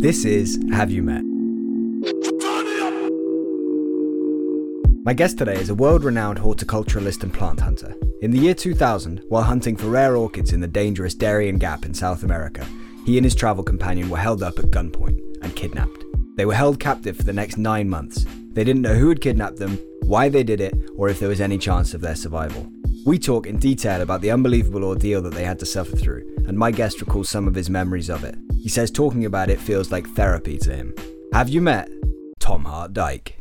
This is Have You Met? My guest today is a world renowned horticulturalist and plant hunter. In the year 2000, while hunting for rare orchids in the dangerous Darien Gap in South America, he and his travel companion were held up at gunpoint and kidnapped. They were held captive for the next nine months. They didn't know who had kidnapped them, why they did it, or if there was any chance of their survival. We talk in detail about the unbelievable ordeal that they had to suffer through, and my guest recalls some of his memories of it. He says talking about it feels like therapy to him. Have you met Tom Hart Dyke?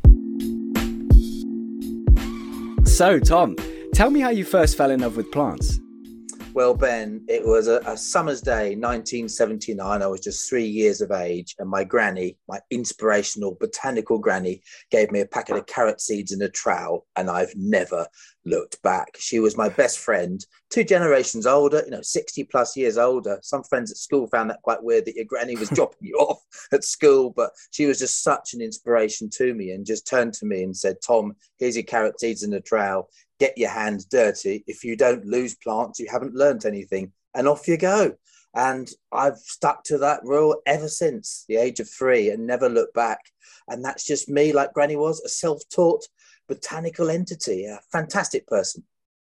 So, Tom, tell me how you first fell in love with plants. Well, Ben, it was a, a, summer's day, 1979. I was just three years of age, and my granny, my inspirational botanical granny, gave me a packet of carrot seeds and a trowel, and I've never looked back. She was my best friend, two generations older, you know, 60 plus years older. Some friends at school found that quite weird that your granny was dropping you off at school, but she was just such an inspiration to me and just turned to me and said, Tom, here's your carrot seeds in a trowel get your hands dirty. If you don't lose plants, you haven't learnt anything. And off you go. And I've stuck to that rule ever since the age of three and never looked back. And that's just me, like Granny was, a self taught botanical entity, a fantastic person.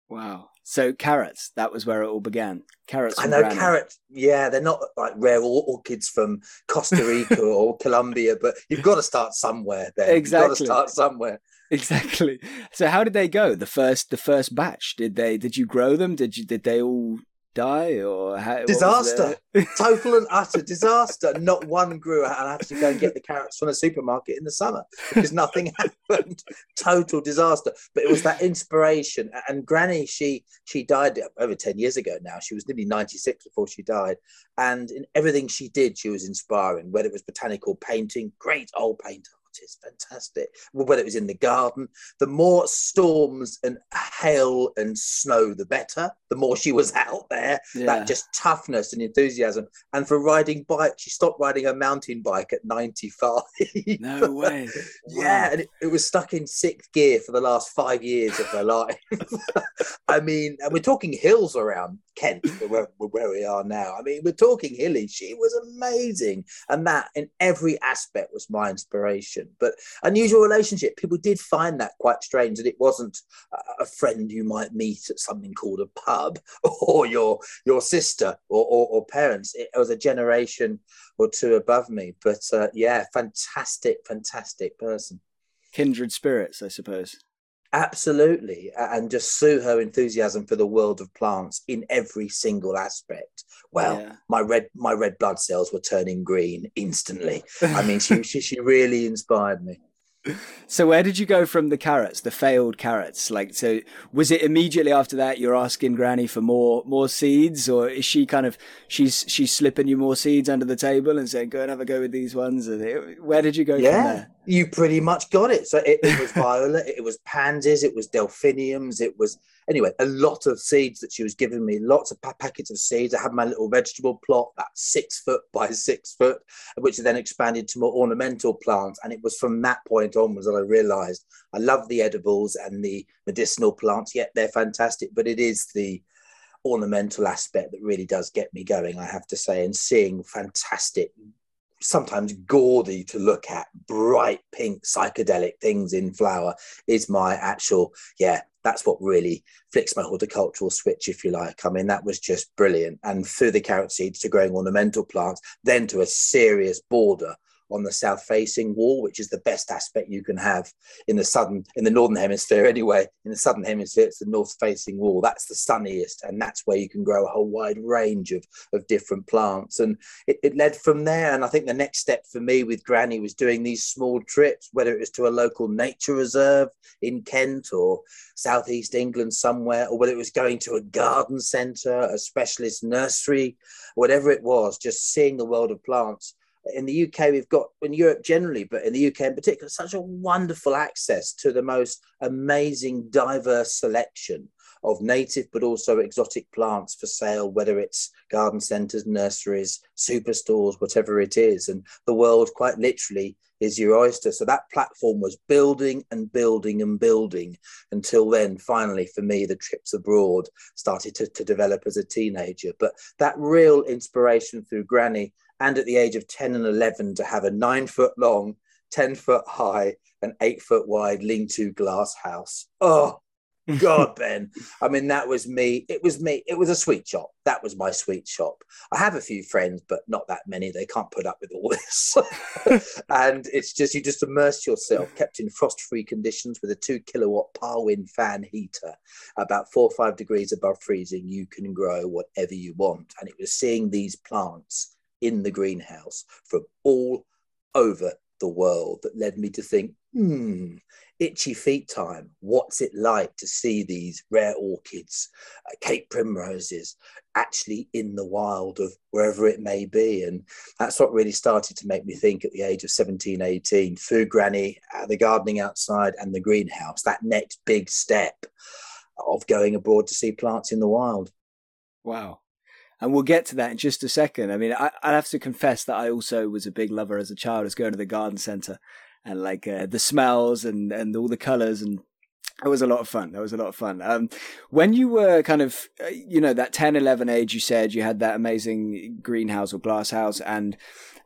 Wow. So carrots, that was where it all began. Carrots. I know carrots. Yeah, they're not like rare orchids from Costa Rica or Colombia, but you've got to start somewhere. There, exactly. You've got to start somewhere. Exactly. So how did they go? The first, the first batch. Did they? Did you grow them? Did you? Did they all die or how, disaster? Total and utter disaster. Not one grew, and I had to go and get the carrots from the supermarket in the summer because nothing happened. Total disaster. But it was that inspiration. And Granny, she she died over ten years ago now. She was nearly ninety six before she died, and in everything she did, she was inspiring. Whether it was botanical painting, great old painter is fantastic. Whether it was in the garden, the more storms and hail and snow, the better. The more she was out there, yeah. that just toughness and enthusiasm. And for riding bike, she stopped riding her mountain bike at 95. No way. yeah, and it, it, was stuck in sixth gear for the last five years of her life. I mean, and we're talking hills around Kent, where, where we are now. I mean, we're talking hilly. She was amazing. And that, in every aspect, was my inspiration. But unusual relationship, people did find that quite strange that it wasn't a friend you might meet at something called a pub or your your sister or, or, or parents. It was a generation or two above me. But uh, yeah, fantastic, fantastic person. Kindred spirits, I suppose. Absolutely, and just sue her enthusiasm for the world of plants in every single aspect. Well, yeah. my red my red blood cells were turning green instantly. I mean, she, she she really inspired me. So where did you go from the carrots, the failed carrots? Like, so was it immediately after that you're asking Granny for more more seeds, or is she kind of she's she's slipping you more seeds under the table and saying, "Go and have a go with these ones"? And Where did you go yeah. from there? you pretty much got it. So it, it was violet, it was pansies, it was delphiniums, it was anyway a lot of seeds that she was giving me. Lots of packets of seeds. I had my little vegetable plot, that six foot by six foot, which then expanded to more ornamental plants. And it was from that point onwards that I realised I love the edibles and the medicinal plants. Yet they're fantastic, but it is the ornamental aspect that really does get me going, I have to say, and seeing fantastic sometimes gaudy to look at, bright pink psychedelic things in flower is my actual, yeah, that's what really flicks my horticultural switch, if you like. I mean, that was just brilliant. And through the carrot seeds to growing ornamental plants, then to a serious border on the south facing wall, which is the best aspect you can have in the southern, in the northern hemisphere anyway. In the southern hemisphere, it's the north facing wall. That's the sunniest, and that's where you can grow a whole wide range of, of different plants. And it, it led from there. And I think the next step for me with Granny was doing these small trips, whether it was to a local nature reserve in Kent or southeast England somewhere, or whether it was going to a garden centre, a specialist nursery, whatever it was, just seeing the world of plants in the UK, we've got in Europe generally, but in the UK in particular, such a wonderful access to the most amazing, diverse selection of native but also exotic plants for sale, whether it's garden centres, nurseries, superstores, whatever it is. And the world, quite literally, is your oyster. So that platform was building and building and building until then, finally, for me, the trips abroad started to, to develop as a teenager. But that real inspiration through Granny and at the age of 10 and 11 to have a nine foot long, 10 foot high, and eight foot wide lean to glass house. Oh, God, Ben. I mean, that was me. It was me. It was a sweet shop. That was my sweet shop. I have a few friends, but not that many. They can't put up with all this. and it's just, you just immerse yourself, kept in frost free conditions with a two kilowatt Parwin fan heater, about four or five degrees above freezing. You can grow whatever you want. And it was seeing these plants in the greenhouse from all over the world that led me to think, hmm, itchy feet time. What's it like to see these rare orchids, uh, Cape primroses, actually in the wild of wherever it may be? And that's what really started to make me think at the age of 17, 18, food granny, uh, the gardening outside, and the greenhouse, that next big step of going abroad to see plants in the wild. Wow and we'll get to that in just a second. I mean, I, I have to confess that I also was a big lover as a child. I was going to the garden center and like uh, the smells and and all the colors and it was a lot of fun. That was a lot of fun. Um, when you were kind of, uh, you know, that 10, 11 age, you said you had that amazing greenhouse or glass house. And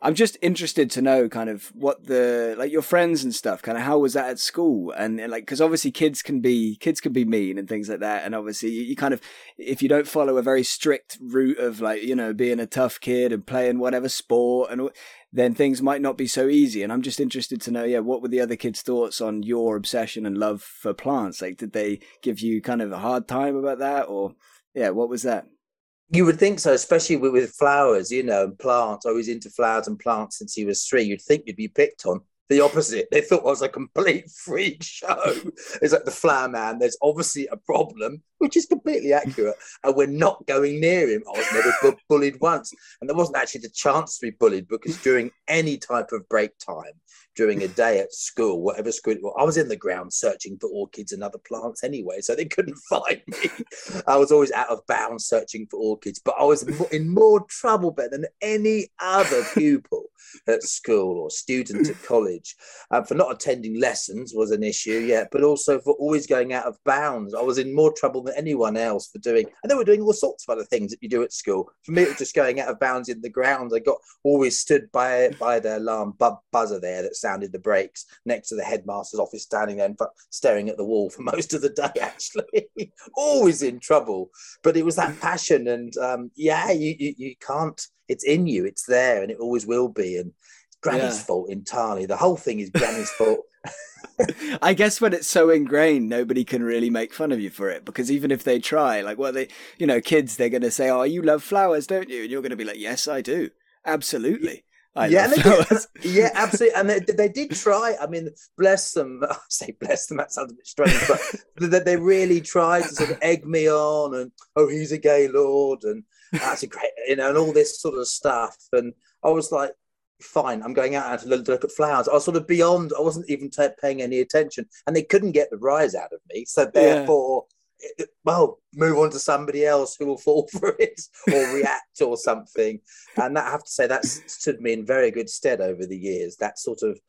I'm just interested to know kind of what the like your friends and stuff kind of how was that at school? And, and like because obviously kids can be kids can be mean and things like that. And obviously you, you, kind of if you don't follow a very strict route of like you know being a tough kid and playing whatever sport and then things might not be so easy. And I'm just interested to know yeah what were the other kids thoughts on your obsession and love for plants? Like did they give you kind of a hard time about that? Or yeah what was that you would think so, especially with, with flowers, you know, and plants. I was into flowers and plants since he was three. You'd think you'd be picked on. The opposite. They thought I was a complete freak show. It's like the flower man. There's obviously a problem, which is completely accurate, and we're not going near him. I was never bu- bullied once, and there wasn't actually the chance to be bullied because during any type of break time, during a day at school, whatever school was. I was in the ground searching for orchids and other plants anyway, so they couldn't find me. I was always out of bounds searching for orchids, but I was in more trouble than any other pupil at school or student at college. Um, for not attending lessons was an issue, yeah, but also for always going out of bounds. I was in more trouble than anyone else for doing, and they were doing all sorts of other things that you do at school. For me, it was just going out of bounds in the grounds. I got always stood by by the alarm buzzer there that sounded the brakes next to the headmaster's office, standing there and staring at the wall for most of the day. Actually, always in trouble. But it was that passion, and um, yeah, you, you, you can't. It's in you. It's there, and it always will be. And Granny's yeah. fault entirely. The whole thing is Granny's fault. I guess when it's so ingrained, nobody can really make fun of you for it because even if they try, like, well, they, you know, kids, they're going to say, "Oh, you love flowers, don't you?" And you're going to be like, "Yes, I do, absolutely." I yeah, did, yeah, absolutely. And they, they did try. I mean, bless them. I say bless them. That sounds a bit strange, but they, they really tried to sort of egg me on, and oh, he's a gay lord and ah, that's a great, you know, and all this sort of stuff. And I was like, fine, I'm going out to look, look at flowers. I was sort of beyond. I wasn't even t- paying any attention, and they couldn't get the rise out of me. So therefore. Yeah well, move on to somebody else who will fall for it or react or something. And that I have to say that stood me in very good stead over the years. That sort of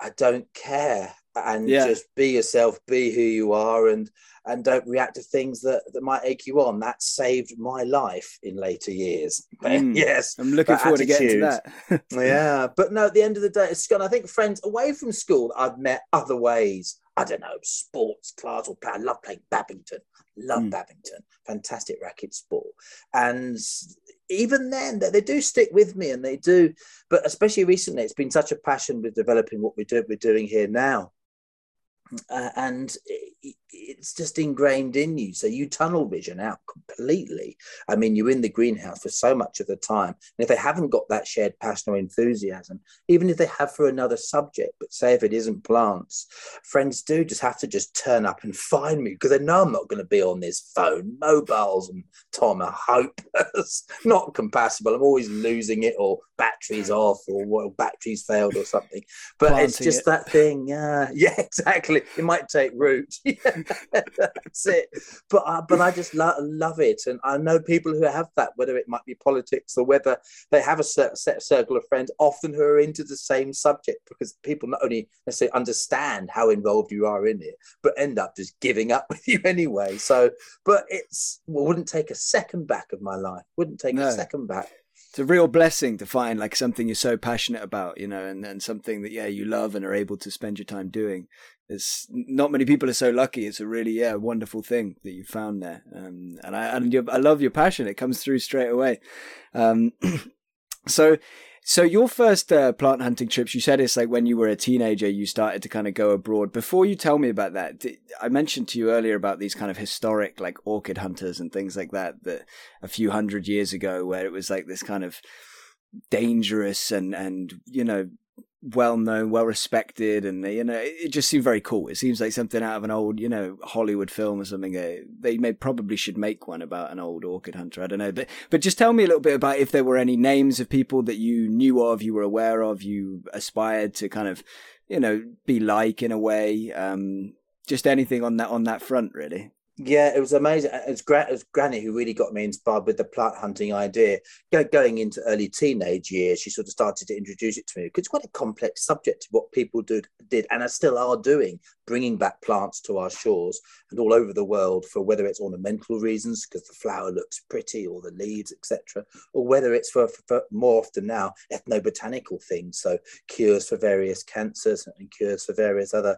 I don't care and yeah. just be yourself, be who you are, and and don't react to things that, that might egg you on. That saved my life in later years. Mm, yes, I'm looking forward attitude. to getting to that. yeah, but no, at the end of the day, it's gone. I think friends away from school, I've met other ways I don't know, sports class or play. I love playing badminton. Love mm. badminton. Fantastic racket sport. And even then, they, they, do stick with me and they do. But especially recently, it's been such a passion with developing what we do, we're doing here now uh, and it, it's just ingrained in you. So you tunnel vision out completely. I mean, you're in the greenhouse for so much of the time. And if they haven't got that shared passion or enthusiasm, even if they have for another subject, but say if it isn't plants, friends do just have to just turn up and find me because they know I'm not going to be on this phone. Mobiles and Tom I hope not compatible. I'm always losing it or batteries off or well, batteries failed or something. But Planting it's just it. that thing. Yeah, yeah, exactly it might take root. that's it. But uh, but I just lo- love it, and I know people who have that, whether it might be politics or whether they have a set, set circle of friends, often who are into the same subject, because people not only necessarily understand how involved you are in it, but end up just giving up with you anyway. So, but it's well, wouldn't take a second back of my life. Wouldn't take no. a second back. It's a real blessing to find like something you're so passionate about, you know, and, and something that yeah you love and are able to spend your time doing. It's not many people are so lucky. It's a really yeah wonderful thing that you found there, um, and I and I love your passion. It comes through straight away. Um, so so your first uh, plant hunting trips, you said it's like when you were a teenager, you started to kind of go abroad. Before you tell me about that, I mentioned to you earlier about these kind of historic like orchid hunters and things like that, that a few hundred years ago, where it was like this kind of dangerous and and you know well known, well respected, and you know it just seemed very cool. It seems like something out of an old, you know, Hollywood film or something. Uh, they may probably should make one about an old orchid hunter. I don't know, but but just tell me a little bit about if there were any names of people that you knew of, you were aware of, you aspired to kind of, you know, be like in a way. Um, just anything on that on that front, really. Yeah, it was amazing. It was, Gra- it Granny who really got me inspired with the plant hunting idea. going into early teenage years, she sort of started to introduce it to me because it's quite a complex subject, what people did, did and are still are doing, bringing back plants to our shores and all over the world for whether it's ornamental reasons because the flower looks pretty or the leaves, etc., or whether it's for, for more often now ethnobotanical things, so cures for various cancers and cures for various other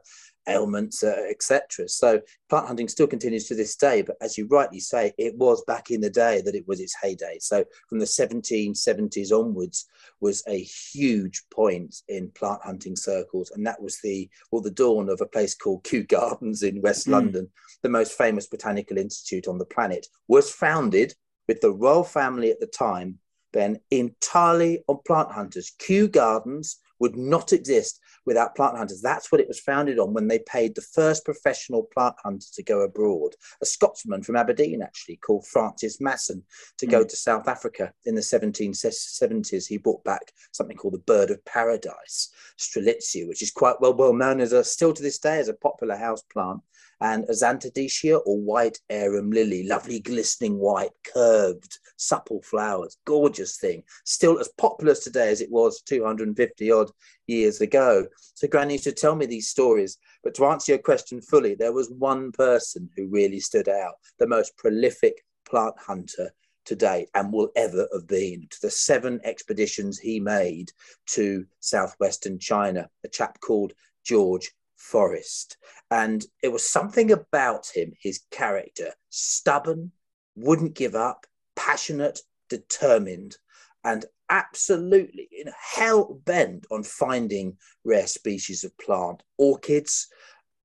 ailments, uh, etc. So plant hunting still continues to this day, but as you rightly say, it was back in the day that it was its heyday. So from the 1770s onwards was a huge point in plant hunting circles, and that was the well the dawn of a place called Kew Gardens in West mm. London, the most famous botanical institute on the planet, was founded with the royal family at the time. Then entirely on plant hunters. Kew Gardens would not exist without plant hunters. That's what it was founded on when they paid the first professional plant hunter to go abroad, a Scotsman from Aberdeen, actually, called Francis Masson, to mm. go to South Africa in the 1770s. He brought back something called the bird of paradise, Strelitzia, which is quite well, well known as a, still to this day as a popular house plant and Zantedeschia or white arum lily, lovely glistening white, curved, supple flowers, gorgeous thing, still as popular today as it was 250 odd years ago. So Granny used to tell me these stories. But to answer your question fully, there was one person who really stood out, the most prolific plant hunter to date and will ever have been to the seven expeditions he made to southwestern China, a chap called George Forrest. And it was something about him, his character, stubborn, wouldn't give up, passionate, determined, and absolutely in hell bent on finding rare species of plant, orchids,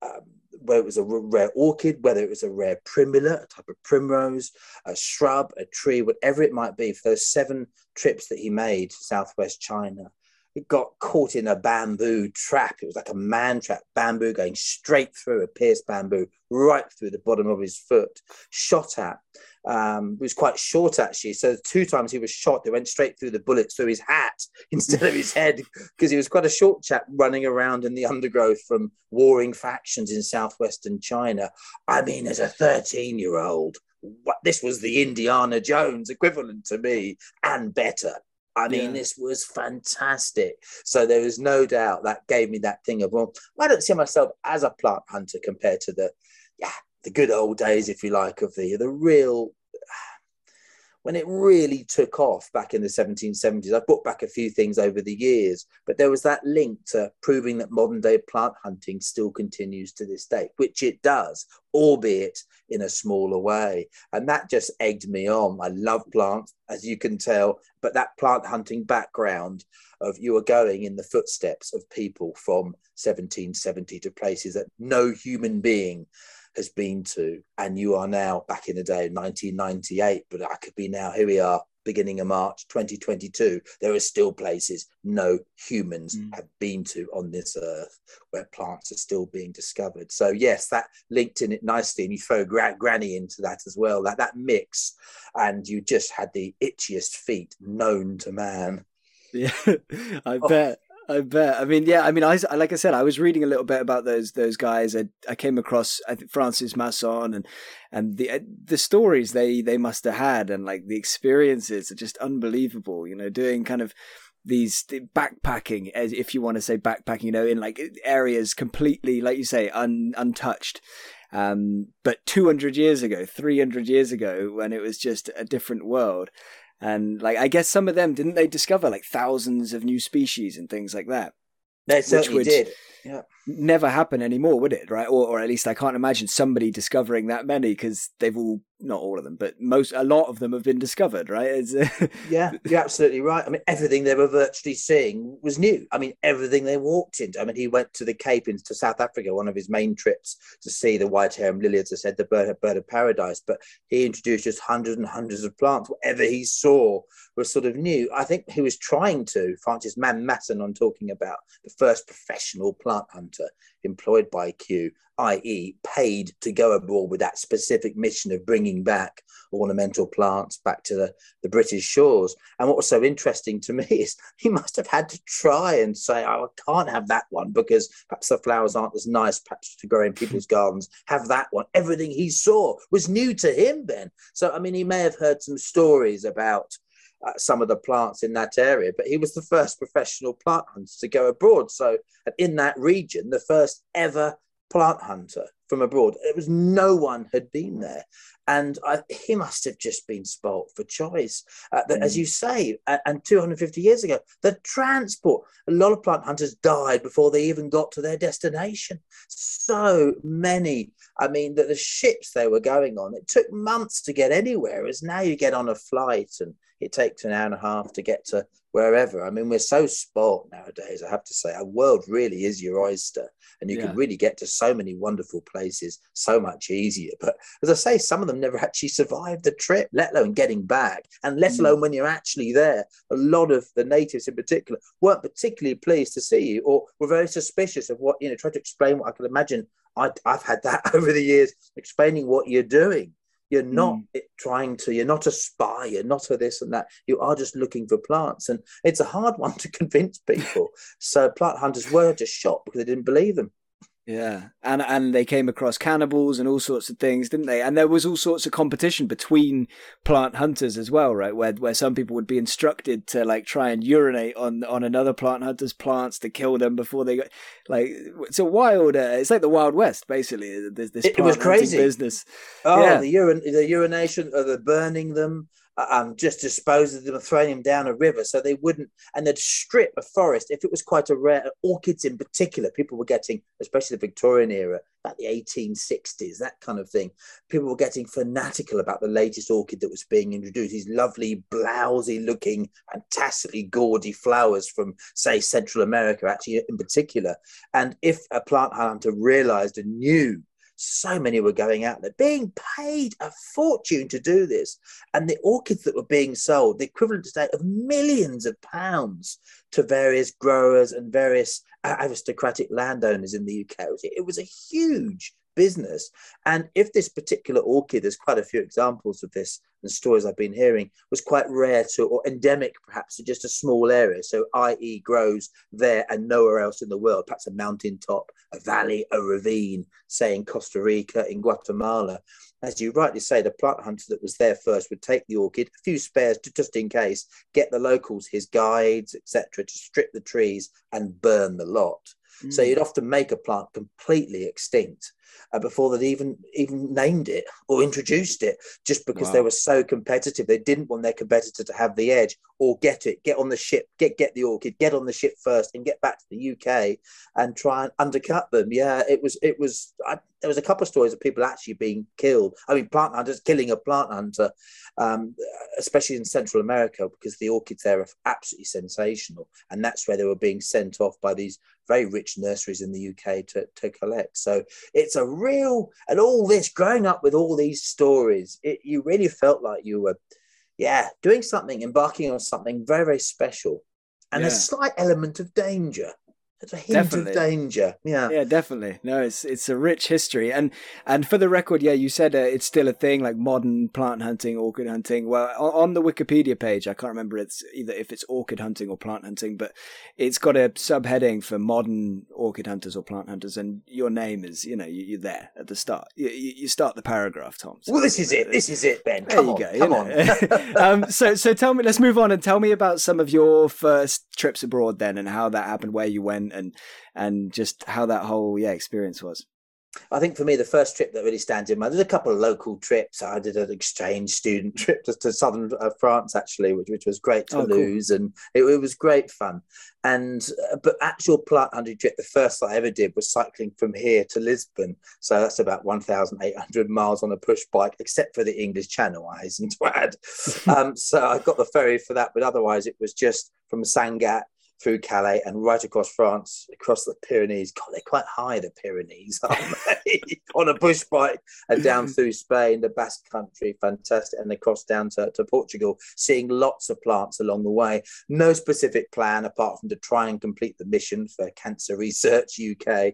um, whether it was a rare orchid, whether it was a rare primula, a type of primrose, a shrub, a tree, whatever it might be, for those seven trips that he made to southwest China got caught in a bamboo trap. It was like a man trap, bamboo going straight through a pierced bamboo, right through the bottom of his foot. Shot at. Um, was quite short actually. So two times he was shot, they went straight through the bullets through his hat instead of his head because he was quite a short chap running around in the undergrowth from warring factions in southwestern China. I mean, as a 13 year old, what this was the Indiana Jones equivalent to me and better. I mean, yeah. this was fantastic. So there was no doubt that gave me that thing of, well, I don't see myself as a plant hunter compared to the, yeah, the good old days, if you like, of the the real when it really took off back in the 1770s. I've brought back a few things over the years, but there was that link to proving that modern day plant hunting still continues to this day, which it does, albeit in a smaller way. And that just egged me on. I love plants, as you can tell, but that plant hunting background of you are going in the footsteps of people from 1770 to places that no human being has been to, and you are now back in the day, 1998, but I could be now, here we are, beginning of March 2022, there are still places no humans mm. have been to on this earth where plants are still being discovered. So yes, that linked in it nicely, and you throw gra- Granny into that as well. That that mix, and you just had the itchiest feet known to man. Yeah, I oh. bet. I bet. I mean, yeah. I mean, I like I said, I was reading a little bit about those those guys. I, I came across I think Francis Masson and and the uh, the stories they they must have had and like the experiences are just unbelievable. You know, doing kind of these backpacking, if you want to say backpacking, you know, in like areas completely, like you say, un, untouched. Um, but 200 years ago, 300 years ago, when it was just a different world, And like, I guess some of them didn't they discover like thousands of new species and things like that. They certainly would, did yeah. Never happen anymore, would it? Right? Or, or at least I can't imagine somebody discovering that many because they've all, not all of them, but most, a lot of them have been discovered, right? yeah, you're absolutely right. I mean, everything they were virtually seeing was new. I mean, everything they walked into. I mean, he went to the Cape into South Africa, one of his main trips to see the white arum lily, as I said, the bird, bird of paradise. But he introduced just hundreds and hundreds of plants. Whatever he saw was sort of new. I think he was trying to, Francis Man Masson, I'm talking about, the first professional plant hunter employed by Kew, i.e., paid to go abroad with that specific mission of bringing back ornamental plants back to the, the British shores. And what was so interesting to me is he must have had to try and say, oh, I can't have that one because perhaps the flowers aren't as nice, perhaps to grow in people's gardens. Have that one. Everything he saw was new to him, Ben. So, I mean, he may have heard some stories about uh, some of the plants in that area. But he was the first professional plant hunter to go abroad. So in that region, the first ever plant hunter from abroad. It was no one had been there. And I, he must have just been spoilt for choice. Uh, that, mm. As you say, and 250 years ago, the transport, a lot of plant hunters died before they even got to their destination. So many. I mean, the, the ships they were going on, it took months to get anywhere, as now you get on a flight and it takes an hour and a half to get to wherever. I mean, we're so spoilt nowadays, I have to say. Our world really is your oyster, and you yeah. can really get to so many wonderful places so much easier. But as I say, some of them never actually survived the trip, let alone getting back, and let mm. alone when you're actually there. A lot of the natives in particular weren't particularly pleased to see you or were very suspicious of what, you know, try to explain what I can imagine. I, I've had that over the years, explaining what you're doing you're not mm. trying to, you're not a spy, you're not a this and that. You are just looking for plants. And it's a hard one to convince people. so plant hunters were just shocked because they didn't believe them. Yeah, and and they came across cannibals and all sorts of things, didn't they? And there was all sorts of competition between plant hunters as well, right? Where where some people would be instructed to like try and urinate on on another plant hunter's plants to kill them before they got like it's a wild. Uh, it's like the Wild West, basically. There's this it, was crazy business. Oh, yeah. the urine, the urination, or the burning them um, just dispose of them and them down a river so they wouldn't and they'd strip a forest. If it was quite a rare orchids in particular people were getting especially the victorian era about the 1860s that kind of thing people were getting fanatical about the latest orchid that was being introduced. These lovely blousy looking fantastically gaudy flowers from say central america actually in particular. And if a plant hunter realized and knew so many were going out there, being paid a fortune to do this. And the orchids that were being sold, the equivalent today of millions of pounds to various growers and various aristocratic landowners in the UK. It was a huge business. And if this particular orchid, there's quite a few examples of this and stories I've been hearing, was quite rare to or endemic perhaps to just a small area. So, i.e., grows there and nowhere else in the world, perhaps a mountain top, a valley, a ravine, say in Costa Rica, in Guatemala. As you rightly say, the plant hunter that was there first would take the orchid, a few spares just in case, get the locals, his guides, etc., to strip the trees and burn the lot. Mm. So you'd often make a plant completely extinct uh, before they'd even even named it or introduced it, just because wow. they were so competitive. They didn't want their competitor to have the edge or get it, get on the ship, get get the orchid, get on the ship first, and get back to the UK and try and undercut them. Yeah, it was it was. I, there was a couple of stories of people actually being killed. I mean, plant hunters killing a plant hunter, um, especially in Central America, because the orchids there are absolutely sensational, and that's where they were being sent off by these very rich nurseries in the UK to, to collect. So it's a real, and all this growing up with all these stories, it, you really felt like you were, yeah, doing something, embarking on something very, very special and yeah. a slight element of danger. There's a hint definitely. of danger. Yeah, yeah, definitely. No, it's it's a rich history, and and for the record, yeah, you said uh, it's still a thing, like modern plant hunting, orchid hunting. Well, on, on, the Wikipedia page, I can't remember it's either if it's orchid hunting or plant hunting, but it's got a subheading for modern orchid hunters or plant hunters, and your name is, you know, you, are there at the start. You, you, start the paragraph, Tom. So, well, this is it. This is it, Ben. Come there you on, go. Come on. um, so so tell me, let's move on and tell me about some of your first trips abroad then, and how that happened, where you went and and just how that whole yeah experience was. I think for me, the first trip that really stands in mind, there's a couple of local trips. I did an exchange student trip to, to southern uh, France, actually, which, which was great, to oh, cool. and it, it, was great fun. And uh, but actual plant hunting trip, the first I ever did was cycling from here to Lisbon. So that's about 1,800 miles on a push bike, except for the English Channel, I hasten to add. um, so I got the ferry for that, but otherwise it was just from Sangatte through Calais and right across France, across the Pyrenees. God, they're quite high, the Pyrenees, aren't they? On a bush bike and down through Spain, the Basque country, fantastic, and across down to, to Portugal, seeing lots of plants along the way. No specific plan apart from to try and complete the mission for Cancer Research UK.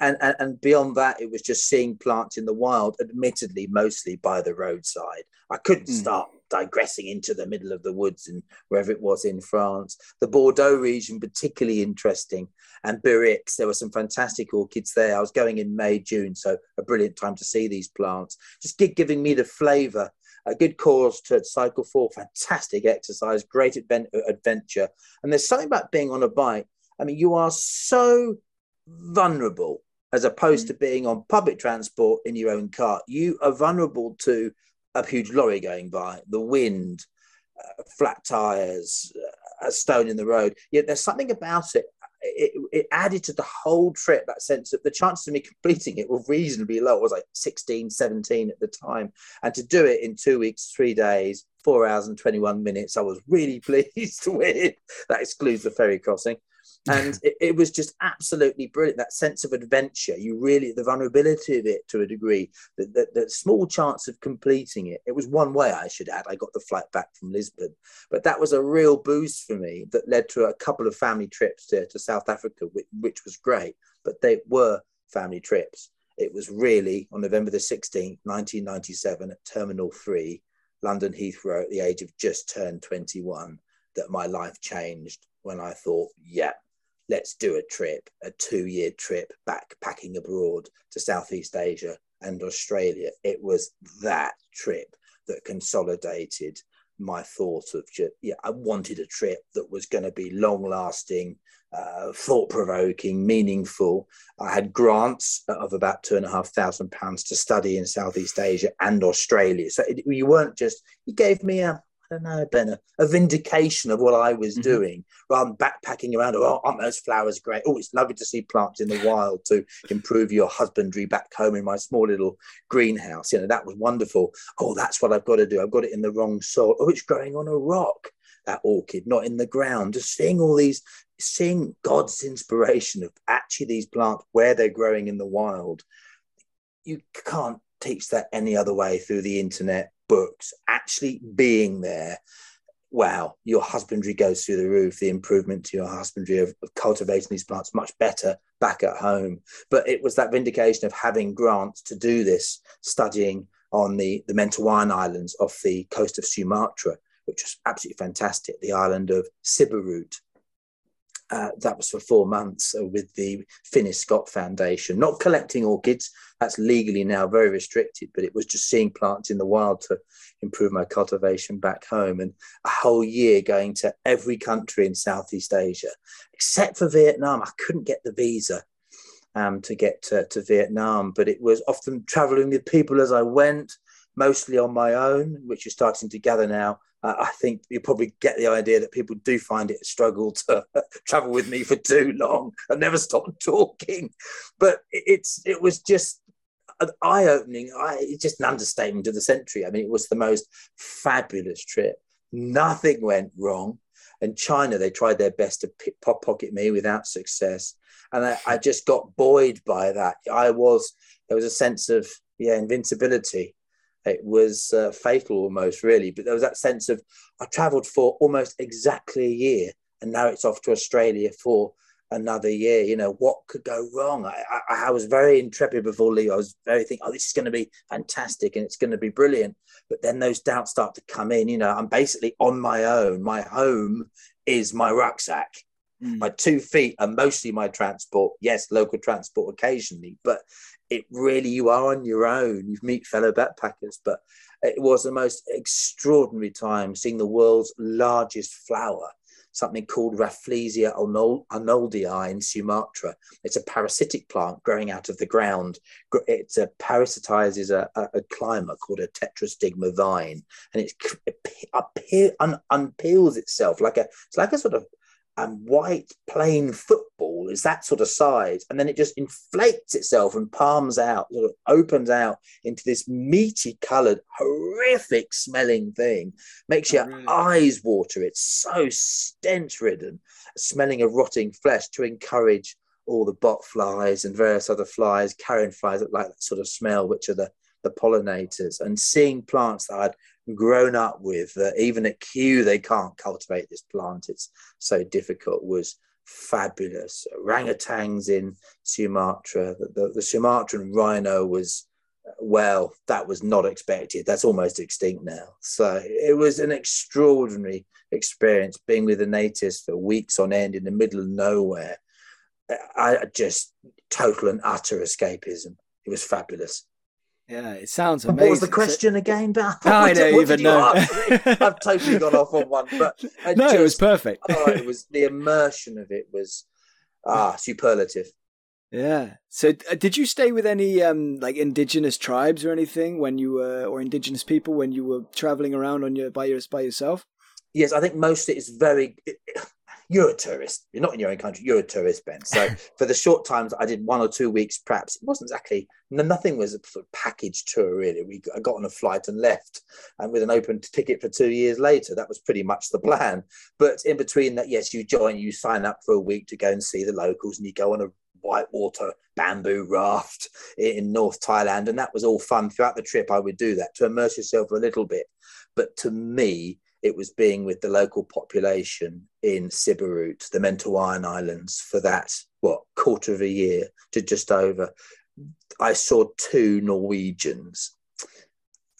And, and, and beyond that, it was just seeing plants in the wild, admittedly, mostly by the roadside. I couldn't mm. start digressing into the middle of the woods and wherever it was in France. The Bordeaux region, particularly interesting, and Biarritz, there were some fantastic orchids there. I was going in May, June, so a brilliant time to see these plants. Just giving me the flavour. A good cause to cycle for, fantastic exercise, great adventure. And there's something about being on a bike. I mean, you are so vulnerable as opposed mm. to being on public transport in your own car. You are vulnerable to a huge lorry going by, the wind, uh, flat tires, uh, a stone in the road. Yet there's something about it. it. It added to the whole trip that sense that the chances of me completing it were reasonably low. It was like 16, 17 at the time. And to do it in two weeks, three days, four hours and 21 minutes, I was really pleased with. That excludes the ferry crossing and it, it, was just absolutely brilliant that sense of adventure. You really the vulnerability of it to a degree the, the, the, small chance of completing it it was one way i should add. I got the flight back from lisbon. But that was a real boost for me that led to a couple of family trips to, to south africa which, which was great but they were family trips. It was really on november the 16th 1997 at terminal 3 london heathrow at the age of just turned 21 that my life changed when I thought, yeah, let's do a trip, a two year trip backpacking abroad to Southeast Asia and Australia. It was that trip that consolidated my thought of yeah, I wanted a trip that was going to be long lasting, uh, thought provoking, meaningful. I had grants of about two and a half thousand pounds to study in Southeast Asia and Australia. So it, you weren't just, you gave me a, don't know, Ben, a, vindication of what I was mm-hmm. doing rather than backpacking around. Oh, aren't those flowers great? Oh, it's lovely to see plants in the wild to improve your husbandry back home in my small little greenhouse. You know, that was wonderful. Oh, that's what I've got to do. I've got it in the wrong soil. Oh, it's growing on a rock, that orchid, not in the ground. Just seeing all these, seeing God's inspiration of actually these plants where they're growing in the wild. You can't teach that any other way through the internet books, actually being there, wow, your husbandry goes through the roof. The improvement to your husbandry of, of, cultivating these plants much better back at home. But it was that vindication of having grants to do this, studying on the, the Mentawai Islands off the coast of Sumatra, which was absolutely fantastic. The island of Siberut, uh, that was for four months uh, with the Finnis Scott Foundation. Not collecting orchids, that's legally now very restricted, but it was just seeing plants in the wild to improve my cultivation back home. And a whole year going to every country in Southeast Asia, except for Vietnam. I couldn't get the visa um, to get to, to Vietnam, but it was often traveling with people as I went, mostly on my own, which is starting to gather now I think you probably get the idea that people do find it a struggle to uh, travel with me for too long. I never stopped talking, but it's it was just an eye opening. It's just an understatement of the century. I mean, it was the most fabulous trip. Nothing went wrong. And China, they tried their best to pick, pocket me without success. And I, I just got buoyed by that. I was, there was a sense of, yeah, invincibility it was uh, fatal almost really. But there was that sense of i traveled for almost exactly a year and now it's off to australia for another year. You know what could go wrong? I, I, I was very intrepid before leave i was very thinking oh this is going to be fantastic and it's going to be brilliant. But then those doubts start to come in you know i'm basically on my own. My home is my rucksack. Mm. my two feet are mostly my transport. Yes local transport occasionally but it really you are on your own. You meet fellow backpackers, but it was the most extraordinary time seeing the world's largest flower something called Rafflesia arnoldii in Sumatra. It's a parasitic plant growing out of the ground. It uh, parasitizes a, a, a, climber called a tetrastigma vine, and it, it un, unpeels itself like a it's like a sort of and white plain football is that sort of size and then it just inflates itself and palms out sort of opens out into this meaty colored horrific smelling thing. Makes oh, your really? eyes water. It's so stench ridden smelling of rotting flesh to encourage all the bot flies and various other flies carrion flies that like that sort of smell which are the the pollinators. And seeing plants that I'd grown up with, uh, even at Kew, they can't cultivate this plant. It's so difficult, was fabulous. Orangutans in Sumatra, the, the, the Sumatran rhino was, well, that was not expected. That's almost extinct now. So it was an extraordinary experience being with the natives for weeks on end in the middle of nowhere. I just total and utter escapism. It was fabulous. Yeah, it sounds amazing. What was the question again, Ben? I don't even know. I've totally gone off on one, but no, just, it was perfect. oh, it was the immersion of it was ah superlative. Yeah. So, uh, did you stay with any um like indigenous tribes or anything when you were, or indigenous people when you were traveling around on your by your by yourself? Yes, I think most of it is very. It, you're a tourist. You're not in your own country. You're a tourist, Ben. So for the short times I did one or two weeks, perhaps it wasn't exactly nothing was a sort of package tour really. We I got on a flight and left, and with an open ticket for two years later. That was pretty much the plan. But in between that, yes, you join, you sign up for a week to go and see the locals, and you go on a whitewater bamboo raft in North Thailand, and that was all fun throughout the trip. I would do that to immerse yourself a little bit. But to me, it was being with the local population in Siberut, the Mentawai Islands, for that, what, quarter of a year to just over. I saw two Norwegians,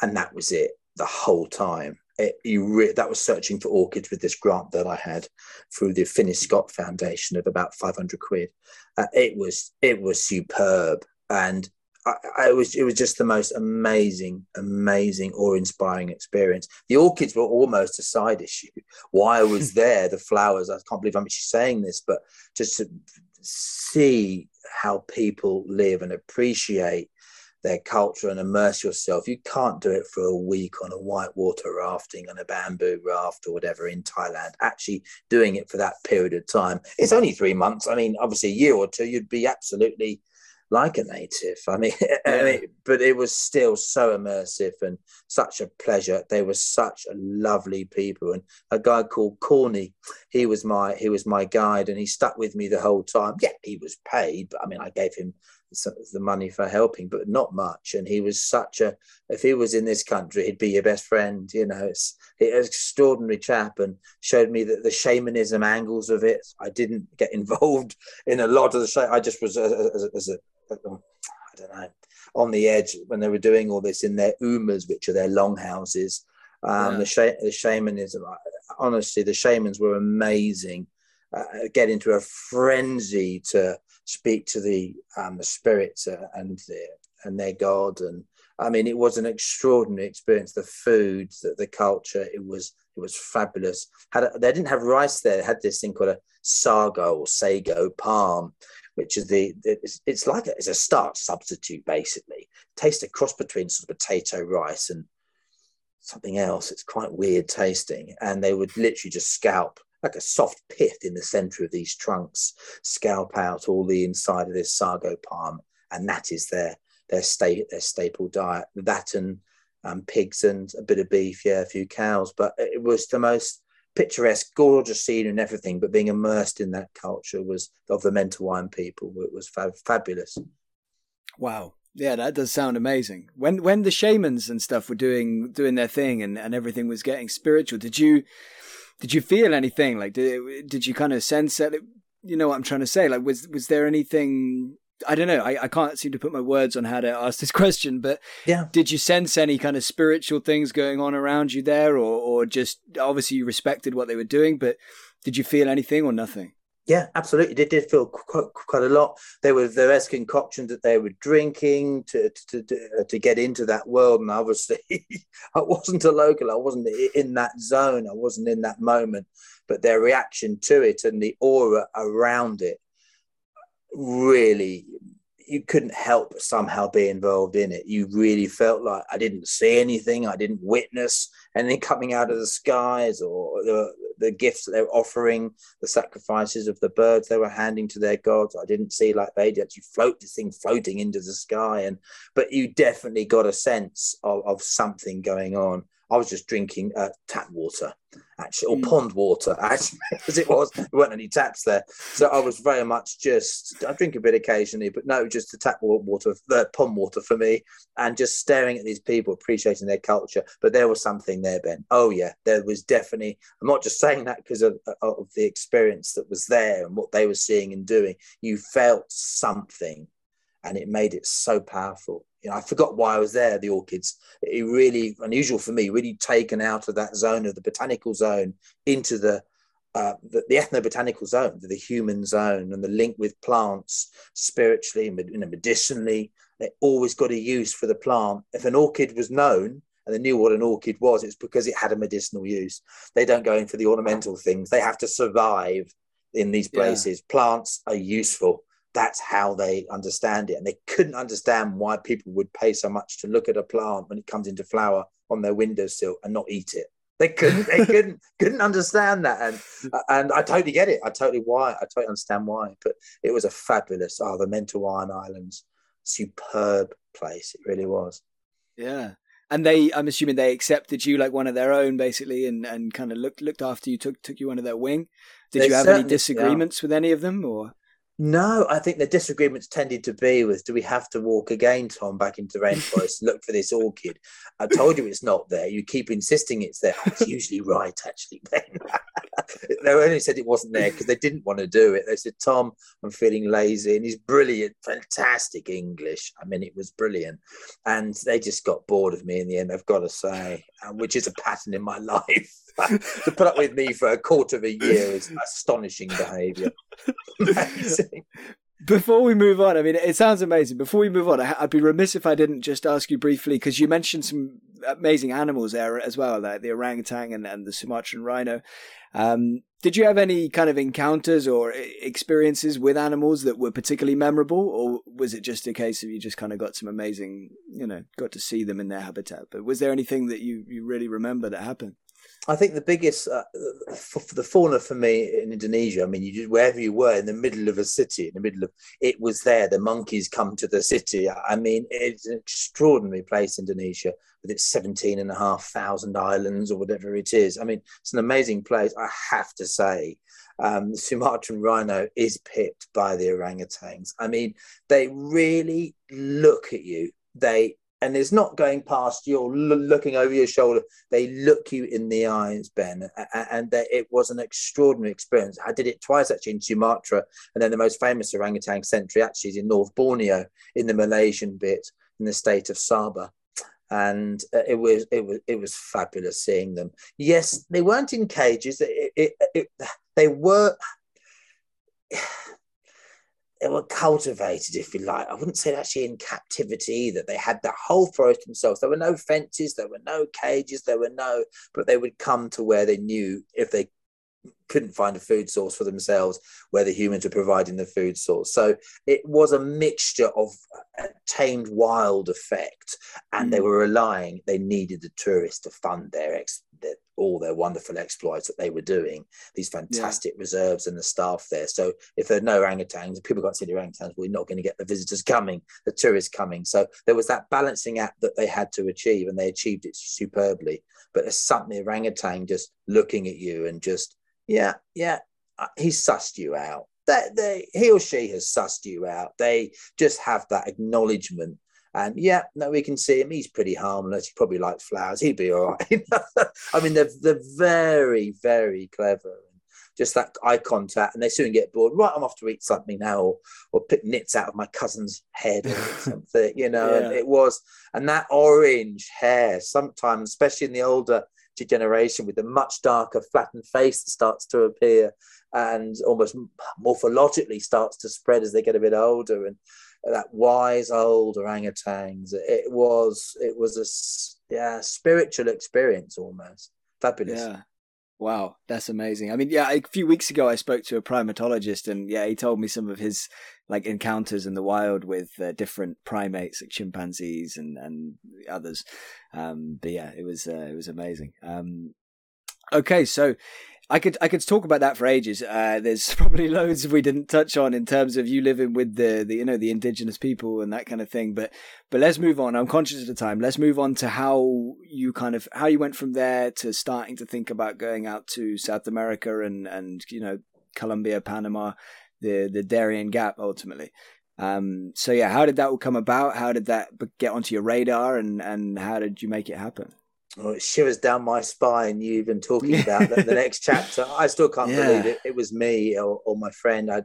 and that was it the whole time. It, you re- that was searching for orchids with this grant that I had through the Finnis Scott Foundation of about 500 quid. Uh, it was it was superb, and I, I, was it was just the most amazing, amazing, awe-inspiring experience. The orchids were almost a side issue. Why I was there, the flowers. I can't believe I'm actually saying this, but just to see how people live and appreciate their culture and immerse yourself. You can't do it for a week on a whitewater rafting on a bamboo raft or whatever in Thailand. Actually, doing it for that period of time. It's only three months. I mean, obviously, a year or two, you'd be absolutely like a native. I mean, yeah. I mean, but it was still so immersive and such a pleasure. They were such lovely people, and a guy called Corny, he was my he was my guide, and he stuck with me the whole time. Yeah, he was paid, but I mean, I gave him the money for helping, but not much. And he was such a if he was in this country, he'd be your best friend. You know, it's an extraordinary chap, and showed me that the shamanism angles of it. I didn't get involved in a lot of the. show. I just was as, as, as a I don't know, on the edge when they were doing all this in their umas, which are their longhouses. Um, yeah. the, sh- the shamanism, honestly, the shamans were amazing. Uh, get into a frenzy to speak to the um, the spirits uh, and the, and their god, and I mean, it was an extraordinary experience. The food, the, the culture, it was it was fabulous. Had a, they didn't have rice there; they had this thing called a sago or sago palm, which is the, it's, it's like a, it's a starch substitute basically. Tastes a cross between sort of potato rice and something else. It's quite weird tasting, and they would literally just scalp like a soft pith in the center of these trunks, scalp out all the inside of this sago palm, and that is their their state their staple diet. That and um, pigs and a bit of beef, yeah, a few cows. But it was the most picturesque, gorgeous scene and everything, but being immersed in that culture was of the Mentawai people. It was fabulous. Wow. Yeah, that does sound amazing. When when the shamans and stuff were doing doing their thing and, and everything was getting spiritual, did you did you feel anything? Like did did you kind of sense that it, you know what I'm trying to say? Like was was there anything I don't know. I, I can't seem to put my words on how to ask this question, but yeah, did you sense any kind of spiritual things going on around you there, or or just obviously you respected what they were doing, but did you feel anything or nothing? Yeah, absolutely. They did feel quite, quite a lot. They were various concoctions that they were drinking to to, to, uh, to get into that world. And obviously, I wasn't a local. I wasn't in that zone. I wasn't in that moment. But their reaction to it and the aura around it really you couldn't help somehow be involved in it. You really felt like I didn't see anything, I didn't witness anything coming out of the skies or the, the gifts they were offering, the sacrifices of the birds they were handing to their gods. I didn't see like they'd actually float this thing floating into the sky. And but you definitely got a sense of, of something going on. I was just drinking uh, tap water, actually, or mm. pond water, actually, as it was. There weren't any taps there, so I was very much just. I drink a bit occasionally, but no, just the tap water, the pond water for me, and just staring at these people, appreciating their culture. But there was something there, Ben. Oh yeah, there was definitely. I'm not just saying that because of, of the experience that was there and what they were seeing and doing. You felt something, and it made it so powerful you know, I forgot why I was there. The orchids, it really unusual for me, really taken out of that zone of the botanical zone into the uh, the, the ethnobotanical zone, the human zone, and the link with plants spiritually, and you know, medicinally. They always got a use for the plant. If an orchid was known and they knew what an orchid was, it's because it had a medicinal use. They don't go in for the ornamental things. They have to survive in these places. Yeah. Plants are useful that's how they understand it. And they couldn't understand why people would pay so much to look at a plant when it comes into flower on their windowsill and not eat it. They couldn't, they couldn't, couldn't understand that. And and I totally get it. I totally why. I totally understand why. But it was a fabulous, oh, the Mentawai Islands, superb place. It really was. Yeah. And they, I'm assuming they accepted you like one of their own, basically, and, and kind of looked looked after you, took took you under their wing. Did they you have any disagreements yeah. with any of them, or? No, I think the disagreements tended to be with do we have to walk again, Tom, back into the rainforest and look for this orchid? I told you it's not there. You keep insisting it's there. It's usually right, actually, Ben. they only said it wasn't there because they didn't want to do it. They said, Tom, I'm feeling lazy. And he's brilliant, fantastic English. I mean, it was brilliant. And they just got bored of me in the end, I've got to say, uh, which is a pattern in my life. To put up with me for a quarter of a year is astonishing behaviour. Before we move on, I mean, it sounds amazing. Before we move on, I'd be remiss if I didn't just ask you briefly because you mentioned some amazing animals there as well, like the orangutan and, and the Sumatran rhino. Um, did you have any kind of encounters or experiences with animals that were particularly memorable, or was it just a case of you just kind of got some amazing, you know, got to see them in their habitat? But was there anything that you, you really remember that happened? I think the biggest uh, for, for, the fauna for me in Indonesia. I mean, you wherever you were in the middle of a city, in the middle of it was there. The monkeys come to the city. I mean, it's an extraordinary place, Indonesia, with its 17 and a half thousand islands or whatever it is. I mean, it's an amazing place. I have to say, um, the Sumatran rhino is picked by the orangutans. I mean, they really look at you. They and it's not going past you or looking over your shoulder. They look you in the eyes, Ben, and it was an extraordinary experience. I did it twice actually in Sumatra, and then the most famous orangutan sanctuary actually is in North Borneo, in the Malaysian bit, in the state of Sabah. And uh, it was it was it was fabulous seeing them. Yes, they weren't in cages. It, it, it, they were they were cultivated, if you like. I wouldn't say actually in captivity that they had the whole forest themselves. There were no fences, there were no cages, there were no, but they would come to where they knew if they couldn't find a food source for themselves where the humans were providing the food source so it was a mixture of a tamed wild effect and mm. they were relying they needed the tourists to fund their, ex, their all their wonderful exploits that they were doing these fantastic yeah. reserves and the staff there so if there are no orangutans people can't see the orangutans we're not going to get the visitors coming the tourists coming so there was that balancing act that they had to achieve and they achieved it superbly but there's something orangutan just looking at you and just yeah, yeah, uh, he's sussed you out. That they, he or she has sussed you out. They just have that acknowledgement. And yeah, no, we can see him. He's pretty harmless. He probably likes flowers. He'd be all right. I mean, they're, they're very, very clever. Just that eye contact, and they soon get bored. Right, I'm off to eat something now, or, or pick nits out of my cousin's head or something, you know. Yeah. And it was, and that orange hair, sometimes, especially in the older generation with the much darker flattened face that starts to appear and almost morphologically starts to spread as they get a bit older. And that wise old orangutans, it was it was a yeah spiritual experience almost fabulous. Yeah. Wow, that's amazing. I mean, yeah, a few weeks ago I spoke to a primatologist, and yeah, he told me some of his like encounters in the wild with uh, different primates, like chimpanzees and and others. Um, but yeah, it was uh, it was amazing. Um, okay, so I could I could talk about that for ages. Uh, there's probably loads we didn't touch on in terms of you living with the, the you know the indigenous people and that kind of thing. But but let's move on. I'm conscious of the time. Let's move on to how you kind of how you went from there to starting to think about going out to South America and and you know Colombia, Panama, the the Darien Gap ultimately. Um, so yeah, how did that all come about? How did that get onto your radar, and and how did you make it happen? Well, it shivers down my spine. You even talking about the, the, next chapter. I still can't yeah. believe it. It was me or, or my friend. I,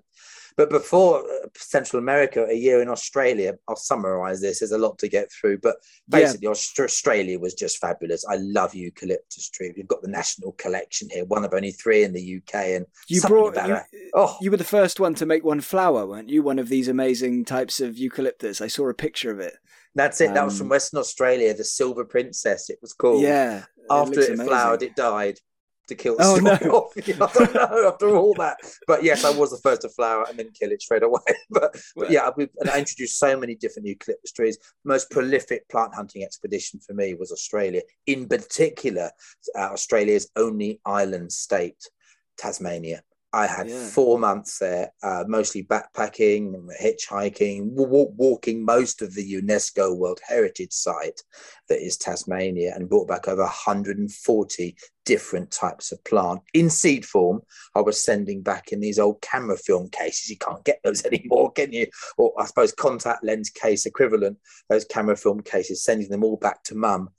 but before uh, Central America, a year in Australia. I'll summarize this. There's a lot to get through, but basically, yeah. Australia was just fabulous. I love eucalyptus tree. We've got the national collection here, one of only three in the UK. And you brought you, oh, you were the first one to make one flower, weren't you? One of these amazing types of eucalyptus. I saw a picture of it. That's it. Um, that was from um, Western Australia, the Silver Princess. It was called. Yeah. After it, it flowered, it died to kill the oh, no. off. I don't know after all that. But yes, I was the first to flower and then kill it straight away. but, but yeah, and I introduced so many different eucalyptus trees. Most prolific plant hunting expedition for me was Australia, in particular, uh, Australia's only island state, Tasmania. I had yeah. four months there, uh, mostly backpacking, hitchhiking, w- walking most of the UNESCO World Heritage Site that is Tasmania, and brought back over 140 different types of plant in seed form. I was sending back in these old camera film cases. You can't get those anymore, can you? Or I suppose contact lens case equivalent, those camera film cases, sending them all back to mum